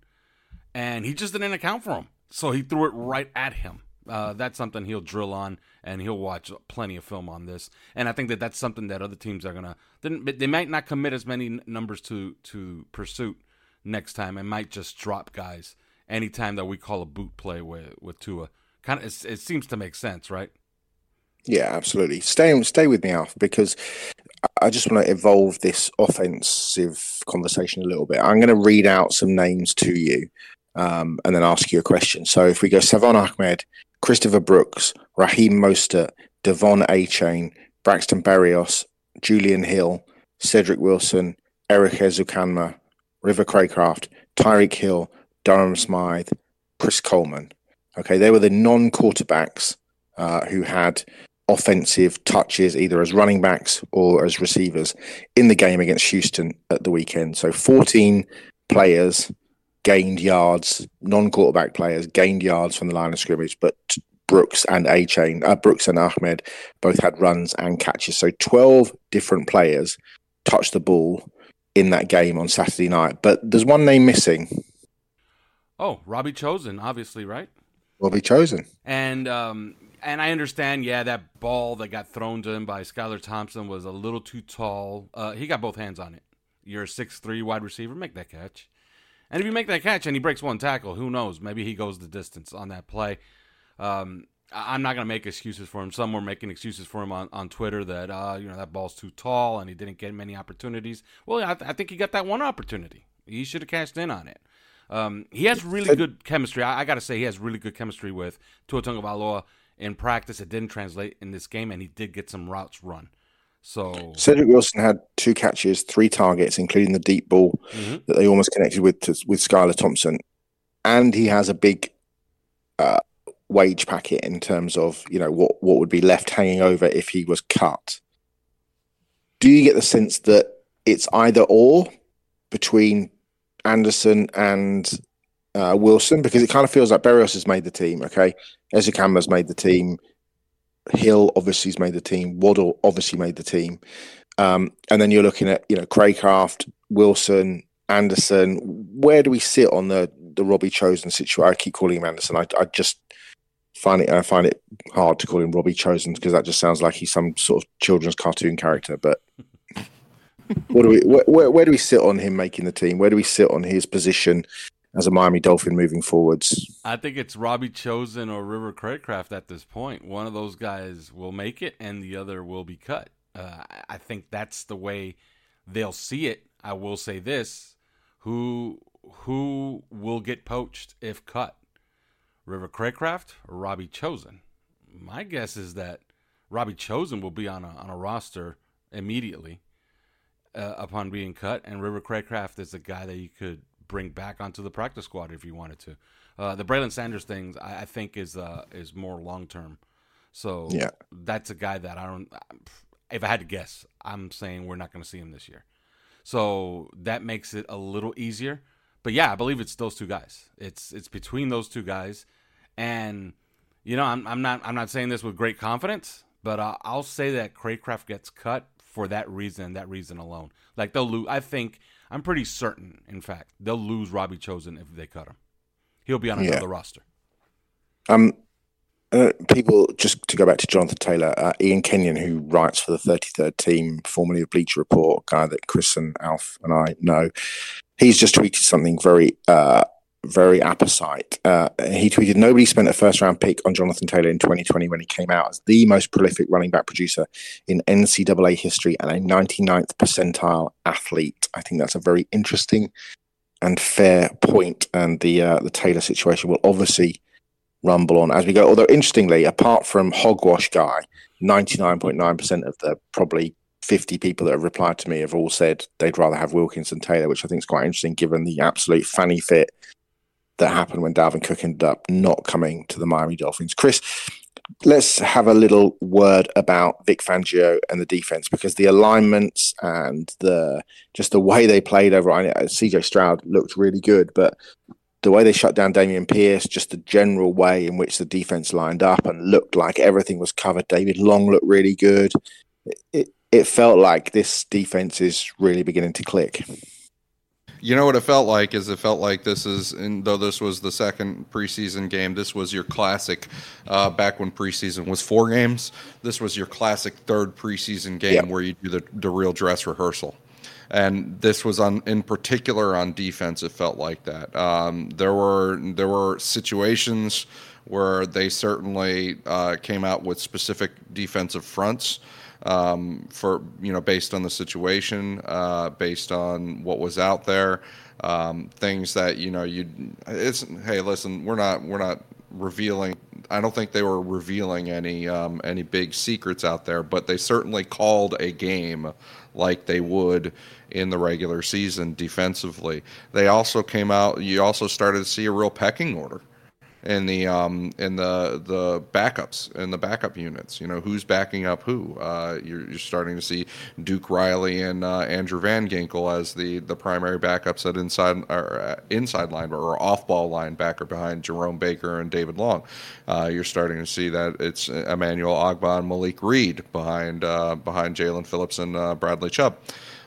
and he just didn't account for him, so he threw it right at him. Uh, that's something he'll drill on, and he'll watch plenty of film on this. And I think that that's something that other teams are gonna. They might not commit as many numbers to to pursuit next time, and might just drop guys anytime that we call a boot play with with Tua. Kind of, it seems to make sense, right? Yeah, absolutely. Stay stay with me, Alf, because I just want to evolve this offensive conversation a little bit. I'm going to read out some names to you um, and then ask you a question. So if we go Salvon Ahmed, Christopher Brooks, Raheem Mostert, De'Von Achane, Braxton Berrios, Julian Hill, Cedric Wilson, Erik Ezukanma, River Cracraft, Tyreek Hill, Durham Smythe, Chris Coleman. Okay, they were the non quarterbacks uh, who had offensive touches either as running backs or as receivers in the game against Houston at the weekend. So 14 players gained yards, non-quarterback players gained yards from the line of scrimmage, but Brooks and Achane, uh, Brooks and Ahmed both had runs and catches. So 12 different players touched the ball in that game on Saturday night. But there's one name missing. Oh, Robbie Chosen, obviously, right? Robbie Chosen. And um, and I understand, yeah, that ball that got thrown to him by Skylar Thompson was a little too tall. Uh, he got both hands on it. You're a six three wide receiver, make that catch. And if you make that catch and he breaks one tackle, who knows? Maybe he goes the distance on that play. Um, I'm not going to make excuses for him. Some were making excuses for him on, on Twitter that, uh, you know, that ball's too tall and he didn't get many opportunities. Well, I, th- I think he got that one opportunity. He should have cashed in on it. Um, he has really good chemistry. I, I got to say, he has really good chemistry with Tua Tagovailoa in practice. It didn't translate in this game, and he did get some routes run. So Cedric Wilson had two catches, three targets, including the deep ball mm-hmm. that they almost connected with to, with Skylar Thompson, and he has a big uh, wage packet in terms of you know what what would be left hanging over if he was cut. Do you get the sense that it's either or between Anderson and uh, Wilson? Because it kind of feels like Berrios has made the team. Okay, Ezukanma's made the team. Hill obviously has made the team. Waddle obviously made the team. Um, and then you're looking at you know Cracraft, Wilson, Anderson. Where do we sit on the the Robbie Chosen situation? I keep calling him Anderson. I, I just find it I find it hard to call him Robbie Chosen because that just sounds like he's some sort of children's cartoon character. But *laughs* what do we where, where, where do we sit on him making the team? Where do we sit on his position as a Miami Dolphin moving forwards? I think it's Robbie Chosen or River Cracraft at this point. One of those guys will make it, and the other will be cut. Uh, I think that's the way they'll see it. I will say this: who who will get poached if cut? River Cracraft or Robbie Chosen? My guess is that Robbie Chosen will be on a on a roster immediately uh, upon being cut, and River Cracraft is a guy that you could bring back onto the practice squad if you wanted to. Uh, the Braylon Sanders things, I, I think, is uh, is more long term. So yeah. that's a guy that I don't. If I had to guess, I'm saying we're not going to see him this year. So that makes it a little easier. But yeah, I believe it's those two guys. It's it's between those two guys, and you know, I'm I'm not I'm not saying this with great confidence, but uh, I'll say that Cracraft gets cut for that reason, that reason alone. Like they'll lose. I think I'm pretty certain, in fact, they'll lose Robbie Chosen if they cut him. He'll be on another yeah. roster. Um, uh, people just to go back to Jonathan Taylor, uh, Ian Kenyon, who writes for the 33rd team, formerly of Bleacher Report, guy that Chris and Alf and I know, he's just tweeted something very, uh, very apposite. Uh, he tweeted, "Nobody spent a first-round pick on Jonathan Taylor in 2020 when he came out as the most prolific running back producer in NCAA history and a 99th percentile athlete." I think that's a very interesting and fair point. and the uh, the Taylor situation will obviously rumble on as we go. Although interestingly, apart from Hogwash Guy, ninety nine point nine percent of the probably fifty people that have replied to me have all said they'd rather have Wilkins than Taylor, which I think is quite interesting given the absolute fanny fit that happened when Dalvin Cook ended up not coming to the Miami Dolphins. Chris, let's have a little word about Vic Fangio and the defense because the alignments and the just the way they played over CJ Stroud looked really good, but the way they shut down Dameon Pierce, just the general way in which the defense lined up and looked like everything was covered. David Long looked really good. It, it felt like this defense is really beginning to click. You know what it felt like is it felt like this is, and though this was the second preseason game, this was your classic. Uh, back when preseason was four games, this was your classic third preseason game yep. where you do the the real dress rehearsal and this was on in particular on defense. It felt like that. Um, there were there were situations where they certainly uh, came out with specific defensive fronts um, for you know based on the situation, uh, based on what was out there, um, things that you know you. It's hey, listen, we're not we're not revealing. I don't think they were revealing any um, any big secrets out there, but they certainly called a game like they would in the regular season defensively. They also came out. You also started to see a real pecking order in the um, in the the backups in the backup units. You know who's backing up who. Uh, you're, you're, starting to see Duke Riley and uh, Andrew Van Ginkel as the the primary backups at inside or uh, inside line or off ball linebacker behind Jerome Baker and David Long. Uh, you're starting to see that it's Emmanuel Ogbah and Malik Reed behind uh, behind Jaelan Phillips and uh, Bradley Chubb.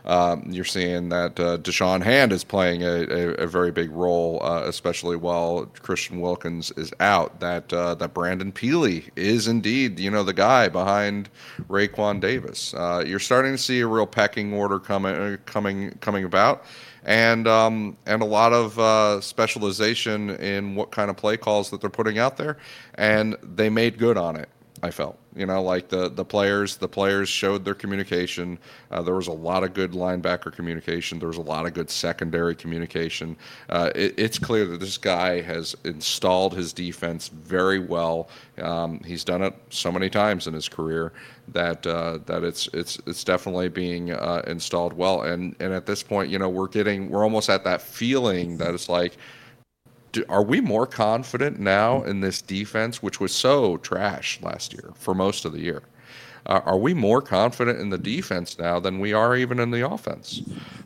Um, you're seeing that uh, Da'Shawn Hand is playing a, a, a very big role, uh, especially while Christian Wilkins is out. That uh, that Brandon Pili is indeed, you know, the guy behind Raekwon Davis. Uh, you're starting to see a real pecking order coming uh, coming coming about. And um, and a lot of uh, specialization in what kind of play calls that they're putting out there, and they made good on it. I felt, you know, like the the players the players showed their communication. Uh, there was a lot of good linebacker communication. There was a lot of good secondary communication. Uh, it, it's clear that this guy has installed his defense very well. Um, he's done it so many times in his career that uh, that it's it's it's definitely being uh, installed well. And and at this point, you know, we're getting we're almost at that feeling that it's like do, are we more confident now in this defense, which was so trash last year for most of the year? Uh, are we more confident in the defense now than we are even in the offense?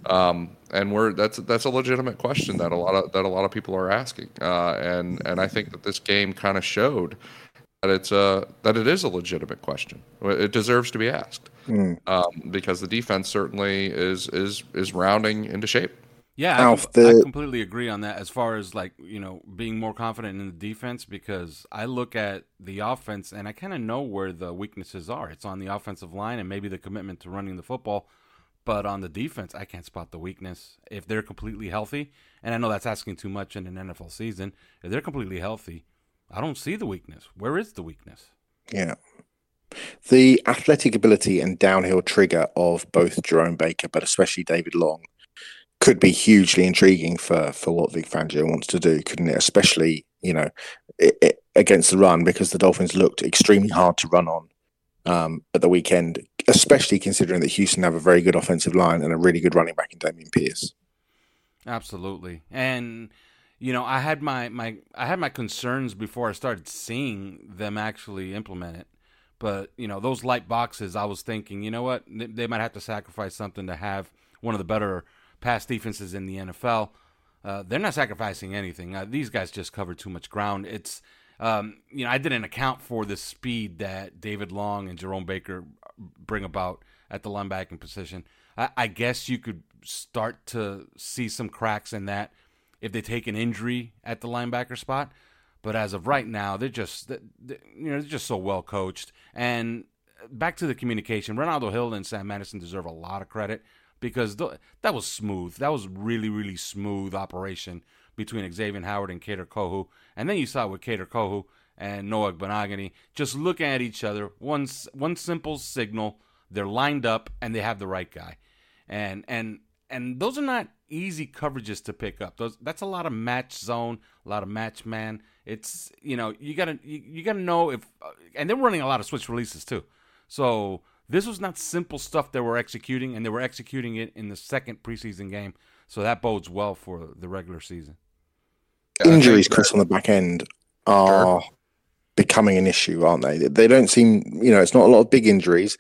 Um, and we're that's that's a legitimate question that a lot of that a lot of people are asking, uh, and and I think that this game kind of showed that it's a that it is a legitimate question. It deserves to be asked mm. um, because the defense certainly is is is rounding into shape. Yeah, Alf, I, the... I completely agree on that. As far as like you know, being more confident in the defense, because I look at the offense and I kind of know where the weaknesses are. It's on the offensive line and maybe the commitment to running the football, but on the defense, I can't spot the weakness. If they're completely healthy, and I know that's asking too much in an NFL season, if they're completely healthy, I don't see the weakness. Where is the weakness? Yeah. The athletic ability and downhill trigger of both Jerome Baker, but especially David Long, could be hugely intriguing for for what Vic Fangio wants to do, couldn't it? Especially you know it, it, against the run because the Dolphins looked extremely hard to run on um, at the weekend, especially considering that Houston have a very good offensive line and a really good running back in Dameon Pierce. Absolutely, and you know I had my my I had my concerns before I started seeing them actually implement it. But you know those light boxes, I was thinking, you know what, they might have to sacrifice something to have one of the better pass defenses in the NFL. Uh, they're not sacrificing anything. Uh, these guys just cover too much ground. It's um, you know I didn't account for the speed that David Long and Jerome Baker bring about at the linebacking position. I, I guess you could start to see some cracks in that if they take an injury at the linebacker spot. But as of right now, they're just you know they're just so well coached. And back to the communication, Renaldo Hill and Sam Madison deserve a lot of credit because th- that was smooth. That was really really smooth operation between Xavier Howard and Kader Kohou. And then you saw it with Kader Kohou and Noah Igbinoghene just looking at each other. One one simple signal, they're lined up and they have the right guy. And and and those are not easy coverages to pick up. Those that's a lot of match zone, a lot of match man. It's you know you gotta you, you gotta know if uh, and they're running a lot of switch releases too. So this was not simple stuff they were executing, and they were executing it in the second preseason game. So that bodes well for the regular season. Injuries, Chris, on the back end are sure. becoming an issue, aren't they? They don't seem, you know, it's not a lot of big injuries,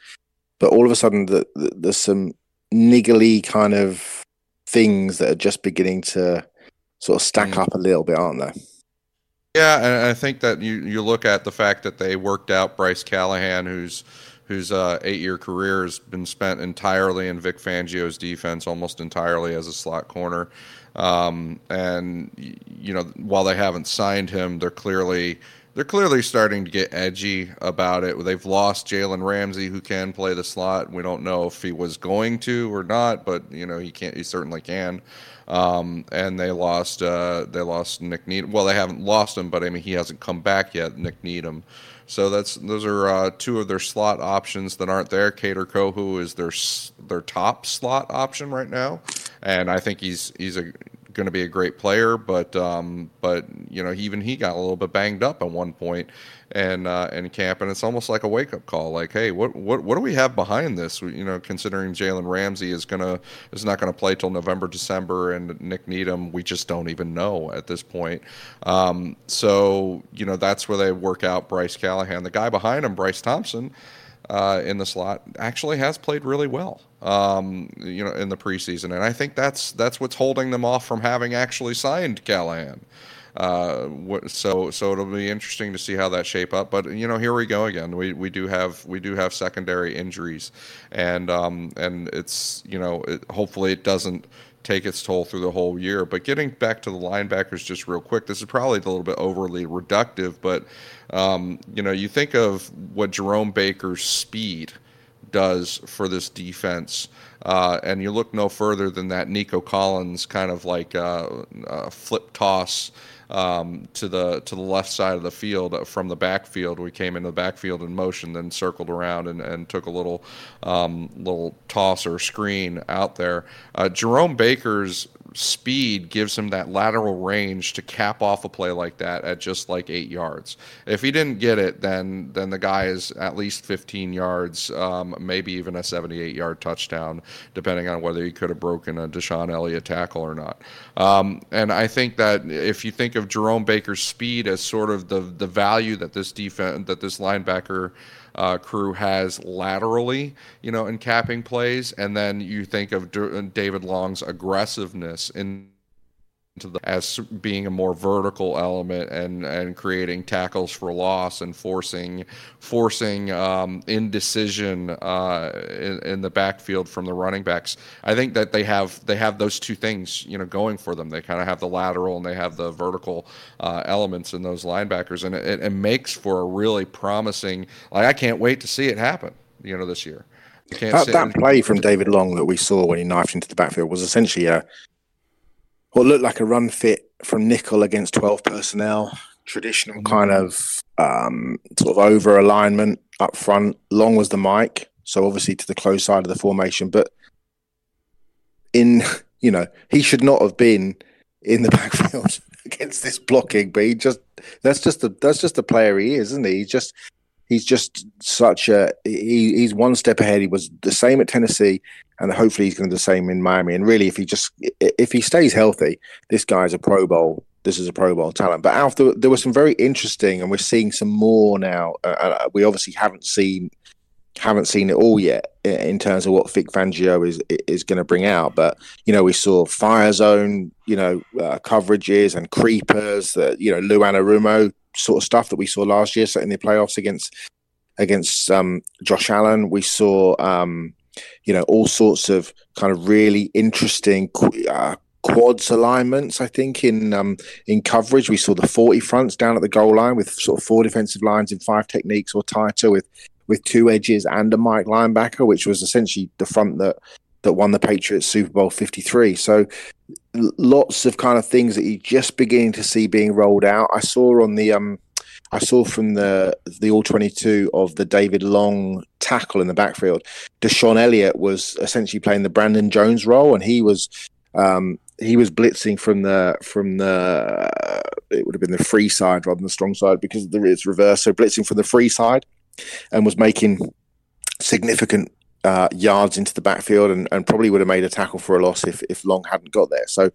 but all of a sudden the, the, there's some niggly kind of things that are just beginning to sort of stack mm. up a little bit, aren't they? Yeah, and I think that you you look at the fact that they worked out Bryce Callahan, who's whose uh, eight-year career has been spent entirely in Vic Fangio's defense, almost entirely as a slot corner. Um, and you know, while they haven't signed him, they're clearly they're clearly starting to get edgy about it. They've lost Jalen Ramsey, who can play the slot. We don't know if he was going to or not, but you know he can't. He certainly can. Um, and they lost. Uh, they lost Nik Needham. Well, they haven't lost him, but I mean he hasn't come back yet. Nik Needham. So that's those are uh, two of their slot options that aren't there. Kader Kohou is their their top slot option right now, and I think he's he's a going to be a great player, but um, but you know even he got a little bit banged up at one point and uh, in camp, and it's almost like a wake up call. Like, hey, what what what do we have behind this? You know, considering Jalen Ramsey is gonna is not going to play till November, December, and Nik Needham, we just don't even know at this point. Um, so you know that's where they work out Bryce Callahan. The guy behind him, Bryce Thompson uh, in the slot actually has played really well, um, you know, in the preseason, and I think that's that's what's holding them off from having actually signed Callahan. Uh, so so it'll be interesting to see how that shape up. But you know, here we go again. We we do have we do have secondary injuries, and um, and it's you know it, hopefully it doesn't take its toll through the whole year. But getting back to the linebackers just real quick, this is probably a little bit overly reductive, but um, you know, you think of what Jerome Baker's speed does for this defense. Uh, and you look no further than that Nico Collins kind of like uh, uh, flip toss um, to the to the left side of the field uh, from the backfield. We came into the backfield in motion, then circled around and, and took a little um, little toss or screen out there. Uh, Jerome Baker's speed gives him that lateral range to cap off a play like that at just like eight yards. If he didn't get it, then then the guy is at least 15 yards, um, maybe even a 78 yard touchdown, depending on whether he could have broken a DeShon Elliott tackle or not. Um, and I think that if you think of Jerome Baker's speed as sort of the the value that this defense that this linebacker uh, crew has laterally, you know, in capping plays, and then you think of D- David Long's aggressiveness in the, as being a more vertical element and and creating tackles for loss and forcing forcing um, indecision uh, in, in, the backfield from the running backs. I think that they have they have those two things you know going for them. They kind of have the lateral and they have the vertical uh, elements in those linebackers, and it, it makes for a really promising. Like I can't wait to see it happen. You know this year. That, that play from David Long that we saw when he knifed into the backfield was essentially a what looked like a run fit from nickel against 12 personnel, traditional mm-hmm. kind of um, sort of over alignment up front. Long was the mic, so obviously to the close side of the formation. But in, *laughs* you know, he should not have been in the *laughs* backfield against this blocking, but he just, that's just the, that's just the player he is, isn't he? He's just, he's just such a he, he's one step ahead. He was the same at Tennessee, and hopefully he's going to do the same in Miami. And really, if he just if he stays healthy, this guy's a Pro Bowl. This is a Pro Bowl talent. But after there was some very interesting, and we're seeing some more now. Uh, uh we obviously haven't seen haven't seen it all yet in terms of what Vic Fangio is is going to bring out. But you know, we saw fire zone, you know, uh, coverages and creepers. That you know, Lou Anarumo sort of stuff that we saw last year, in the playoffs against against um, Josh Allen. We saw um, you know all sorts of kind of really interesting uh, quads alignments. I think in um, in coverage, we saw the forty fronts down at the goal line with sort of four defensive lines in five techniques or tighter with with two edges and a Mike linebacker, which was essentially the front that that won the Patriots Super Bowl 53. So lots of kind of things that you're just beginning to see being rolled out. I saw on the um I saw from the the all 22 of the David Long tackle in the backfield, DeShon Elliott was essentially playing the Brandon Jones role, and he was um, he was blitzing from the from the it would have been the free side rather than the strong side because is reverse. So blitzing from the free side, and was making significant uh, yards into the backfield and, and probably would have made a tackle for a loss if, if Long hadn't got there. So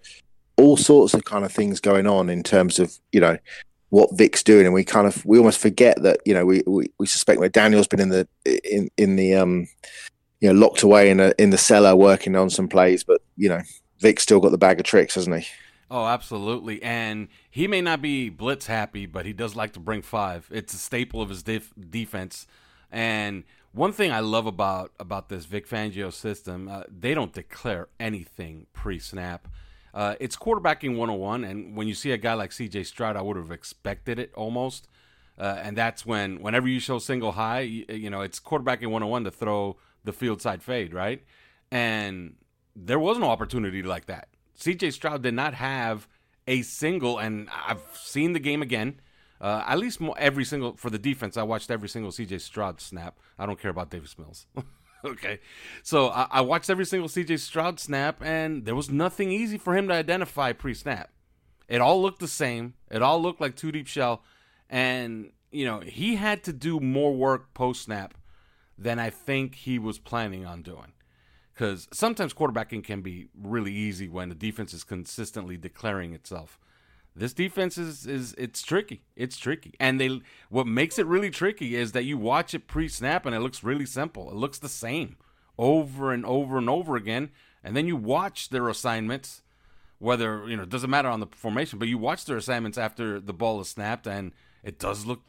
all sorts of kind of things going on in terms of, you know, what Vic's doing. And we kind of, we almost forget that, you know, we, we, we suspect that Daniel's been in the, in, in the, um, you know, locked away in a, in the cellar working on some plays, but, you know, Vic's still got the bag of tricks, hasn't he? Oh, absolutely. And he may not be blitz happy, but he does like to bring five. It's a staple of his def- defense. And one thing I love about about this Vic Fangio system, uh, they don't declare anything pre-snap. Uh, it's quarterbacking 101, and when you see a guy like C.J. Stroud, I would have expected it almost. Uh, and that's when, whenever you show single high, you, you, know, it's quarterbacking 101 to throw the field side fade, right? And there was no opportunity like that. C.J. Stroud did not have a single, and I've seen the game again. Uh, at least every single for the defense, I watched every single CJ Stroud snap. I don't care about Davis Mills. *laughs* okay, so I, I, watched every single CJ Stroud snap, and there was nothing easy for him to identify pre-snap. It all looked the same. It all looked like two deep shell, and you know he had to do more work post-snap than I think he was planning on doing. Because sometimes quarterbacking can be really easy when the defense is consistently declaring itself this defense is is it's tricky. It's tricky. And they what makes it really tricky is that you watch it pre-snap and it looks really simple. It looks the same over and over and over again. And then you watch their assignments, whether, you know, it doesn't matter on the formation, but you watch their assignments after the ball is snapped and it does look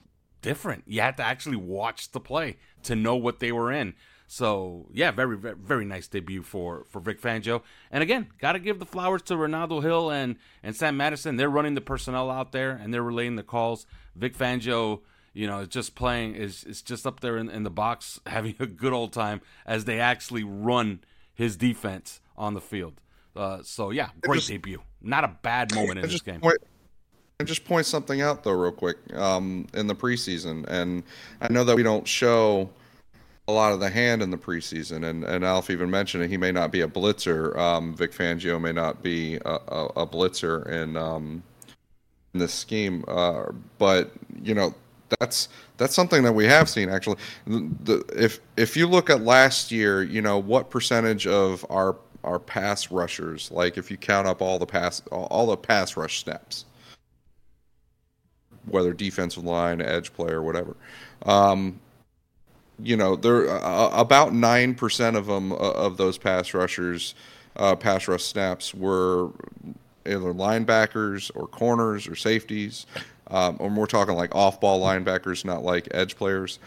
different. You have to actually watch the play to know what they were in. So yeah, very very very nice debut for for Vic Fangio. And again, got to give the flowers to Renaldo Hill and and Sam Madison. They're running the personnel out there and they're relaying the calls. Vic Fangio, you know, is just playing is is just up there in, in the box *laughs* having a good old time as they actually run his defense on the field. Uh, so yeah, great just, debut. Not a bad moment in this game. Point, and just point something out though, real quick. Um, in the preseason, and I know that we don't show a lot of the hand in the preseason, and, and Alf even mentioned it. He may not be a blitzer. Um, Vic Fangio may not be a, a, a blitzer in um, in this scheme, uh, but you know that's that's something that we have seen actually. The, if if you look at last year, you know what percentage of our our pass rushers, like if you count up all the pass all the pass rush snaps, whether defensive line, edge player, whatever. Um, you know, there uh, about nine percent of them uh, of those pass rushers, uh, pass rush snaps were either linebackers or corners or safeties, um, or we're talking like off-ball linebackers, not like edge players.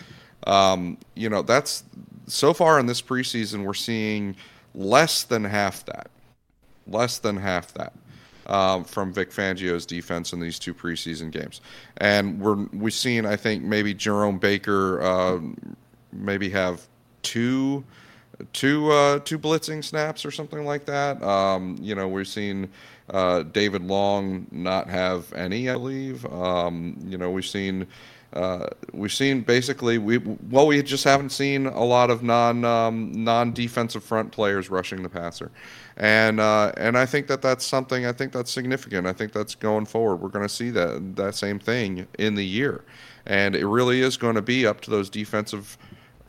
Um, you know, that's so far in this preseason we're seeing less than half that, less than half that. Um, from Vic Fangio's defense in these two preseason games, and we're we've seen I think maybe Jerome Baker uh, maybe have two two uh, two blitzing snaps or something like that. Um, you know, we've seen uh, David Long not have any, I believe. Um, you know, we've seen uh, we've seen basically we well we just haven't seen a lot of non um, non defensive front players rushing the passer, and uh, and I think that that's something I think that's significant. I think that's going forward. We're going to see that that same thing in the year, and it really is going to be up to those defensive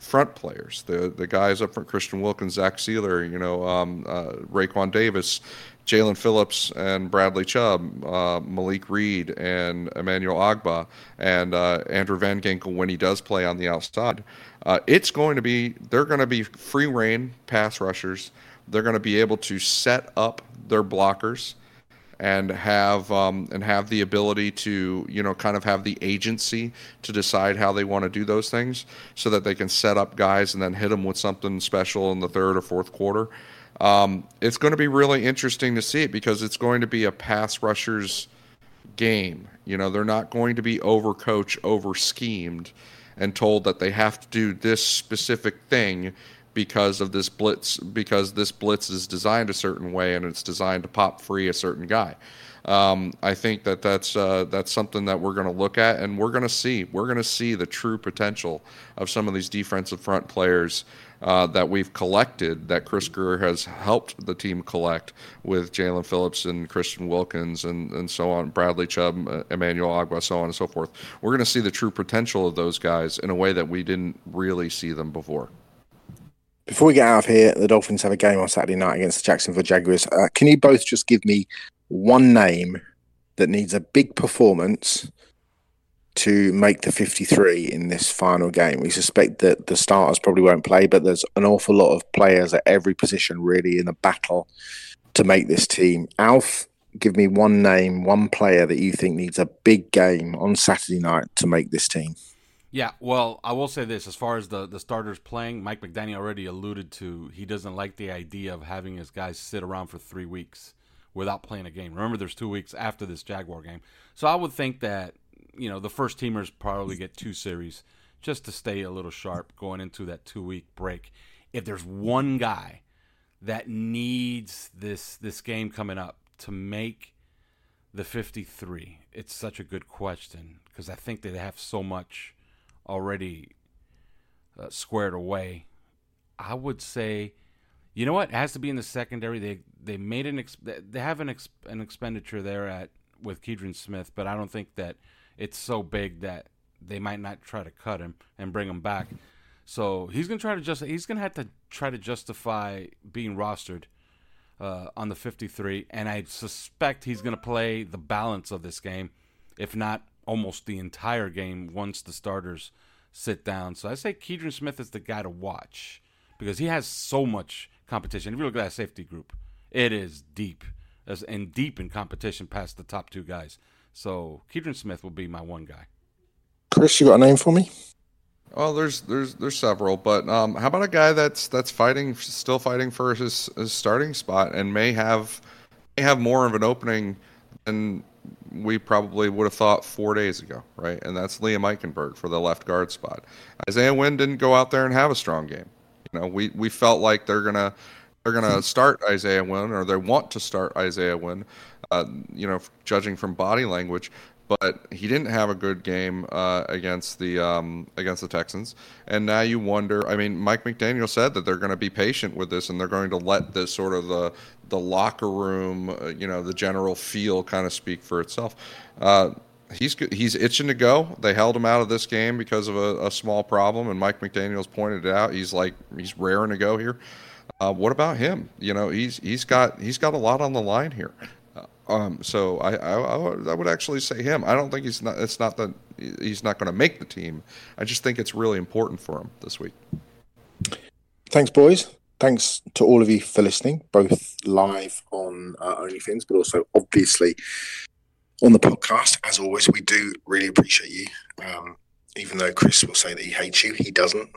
front players, the the guys up front, Christian Wilkins, Zach Sieler, you know, um, uh, Raekwon Davis, Jaelan Phillips, and Bradley Chubb, uh, Malik Reed, and Emmanuel Ogbah, and uh, Andrew Van Ginkel when he does play on the outside. Uh, it's going to be they're going to be free reign pass rushers. They're going to be able to set up their blockers and have um, and have the ability to you know kind of have the agency to decide how they want to do those things so that they can set up guys and then hit them with something special in the third or fourth quarter Um, it's going to be really interesting to see it because it's going to be a pass rushers game. You know, they're not going to be overcoached, over schemed, and told that they have to do this specific thing because of this blitz because this blitz is designed a certain way and it's designed to pop free a certain guy. Um, I think that that's uh, that's something that we're going to look at, and we're going to see we're going to see the true potential of some of these defensive front players uh, that we've collected that Chris Grier has helped the team collect with Jaelan Phillips and Christian Wilkins and, and so on, Bradley Chubb, uh, Emmanuel Ogbah, so on and so forth. We're going to see the true potential of those guys in a way that we didn't really see them before. Before we get out of here, the Dolphins have a game on Saturday night against the Jacksonville Jaguars. Uh, can you both just give me one name that needs a big performance to make the 53 in this final game. We suspect that the starters probably won't play, but there's an awful lot of players at every position really in the battle to make this team. Alf, give me one name, one player that you think needs a big game on Saturday night to make this team. Yeah, well, I will say this: as far as the the starters playing, Mike McDaniel already alluded to he doesn't like the idea of having his guys sit around for three weeks without playing a game. Remember, there's two weeks after this Jaguar game, so I would think that you know the first teamers probably get two series just to stay a little sharp going into that two week break. If there's one guy that needs this this game coming up to make the 53, it's such a good question because I think they have so much already uh, squared away. I would say, you know what, it has to be in the secondary. They they made an ex- they have an ex- an expenditure there at with Keidron Smith, but I don't think that it's so big that they might not try to cut him and bring him back. So he's gonna try to just he's gonna have to try to justify being rostered uh, on the 53, and I suspect he's gonna play the balance of this game, if not almost the entire game once the starters sit down. So I say Keidron Smith is the guy to watch because he has so much competition. If you look at that safety group, it is deep and deep in competition past the top two guys. So Keidron Smith will be my one guy. Chris, you got a name for me? Well, there's there's there's several, but um, how about a guy that's that's fighting, still fighting for his, his starting spot, and may have may have more of an opening than we probably would have thought four days ago, right? And that's Liam Eichenberg for the left guard spot. Isaiah Wynn didn't go out there and have a strong game. You know, we we felt like they're gonna they're gonna *laughs* start Isaiah Wynn, or they want to start Isaiah Wynn uh, you know, judging from body language. But he didn't have a good game uh, against the um, against the Texans, and now you wonder. I mean, Mike McDaniel said that they're going to be patient with this, and they're going to let this sort of the the locker room, uh, you know, the general feel kind of speak for itself. Uh, he's he's itching to go. They held him out of this game because of a, a, small problem, and Mike McDaniel's pointed it out. He's like he's raring to go here. Uh, what about him? You know, he's he's got he's got a lot on the line here. Um, so I, I, I, would actually say him. I don't think he's not. It's not that he's not going to make the team. I just think it's really important for him this week. Thanks, boys. Thanks to all of you for listening, both live on uh, OnlyFins, but also obviously on the podcast. As always, we do really appreciate you. Um, even though Chris will say that he hates you, he doesn't.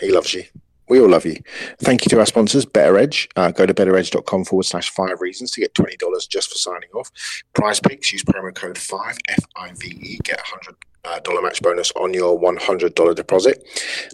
He loves you. We all love you. Thank you to our sponsors, Better Edge. Uh, go to betteredge.com forward slash five reasons to get $20 just for signing off. Prize Picks, use promo code 5, F I V E, get a $100 uh, match bonus on your $100 deposit.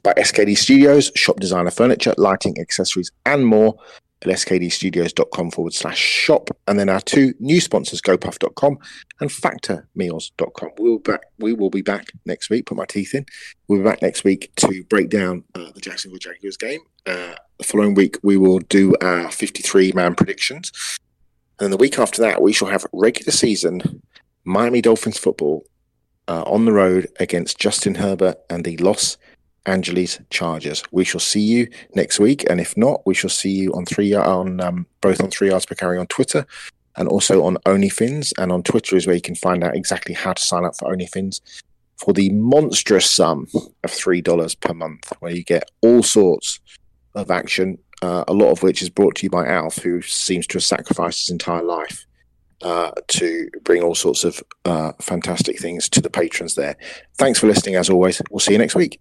By SKD Studios, shop designer furniture, lighting, accessories, and more at skdstudios.com forward slash shop. And then our two new sponsors, gopuff.com and factormeals.com. We'll back, we will be back next week. Put my teeth in. We'll be back next week to break down uh, the Jacksonville Jaguars game. Uh, the following week, we will do our 53 man predictions. And then the week after that, we shall have regular season Miami Dolphins football uh, on the road against Justin Herbert and the Los Angeles Chargers. We shall see you next week, and if not, we shall see you on three on um, both on three yards per carry on Twitter and also on OnlyFins. And on Twitter is where you can find out exactly how to sign up for OnlyFins for the monstrous sum of three dollars per month, where you get all sorts of action. Uh, a lot of which is brought to you by Alf, who seems to have sacrificed his entire life uh, to bring all sorts of uh, fantastic things to the patrons there. Thanks for listening, as always. We'll see you next week.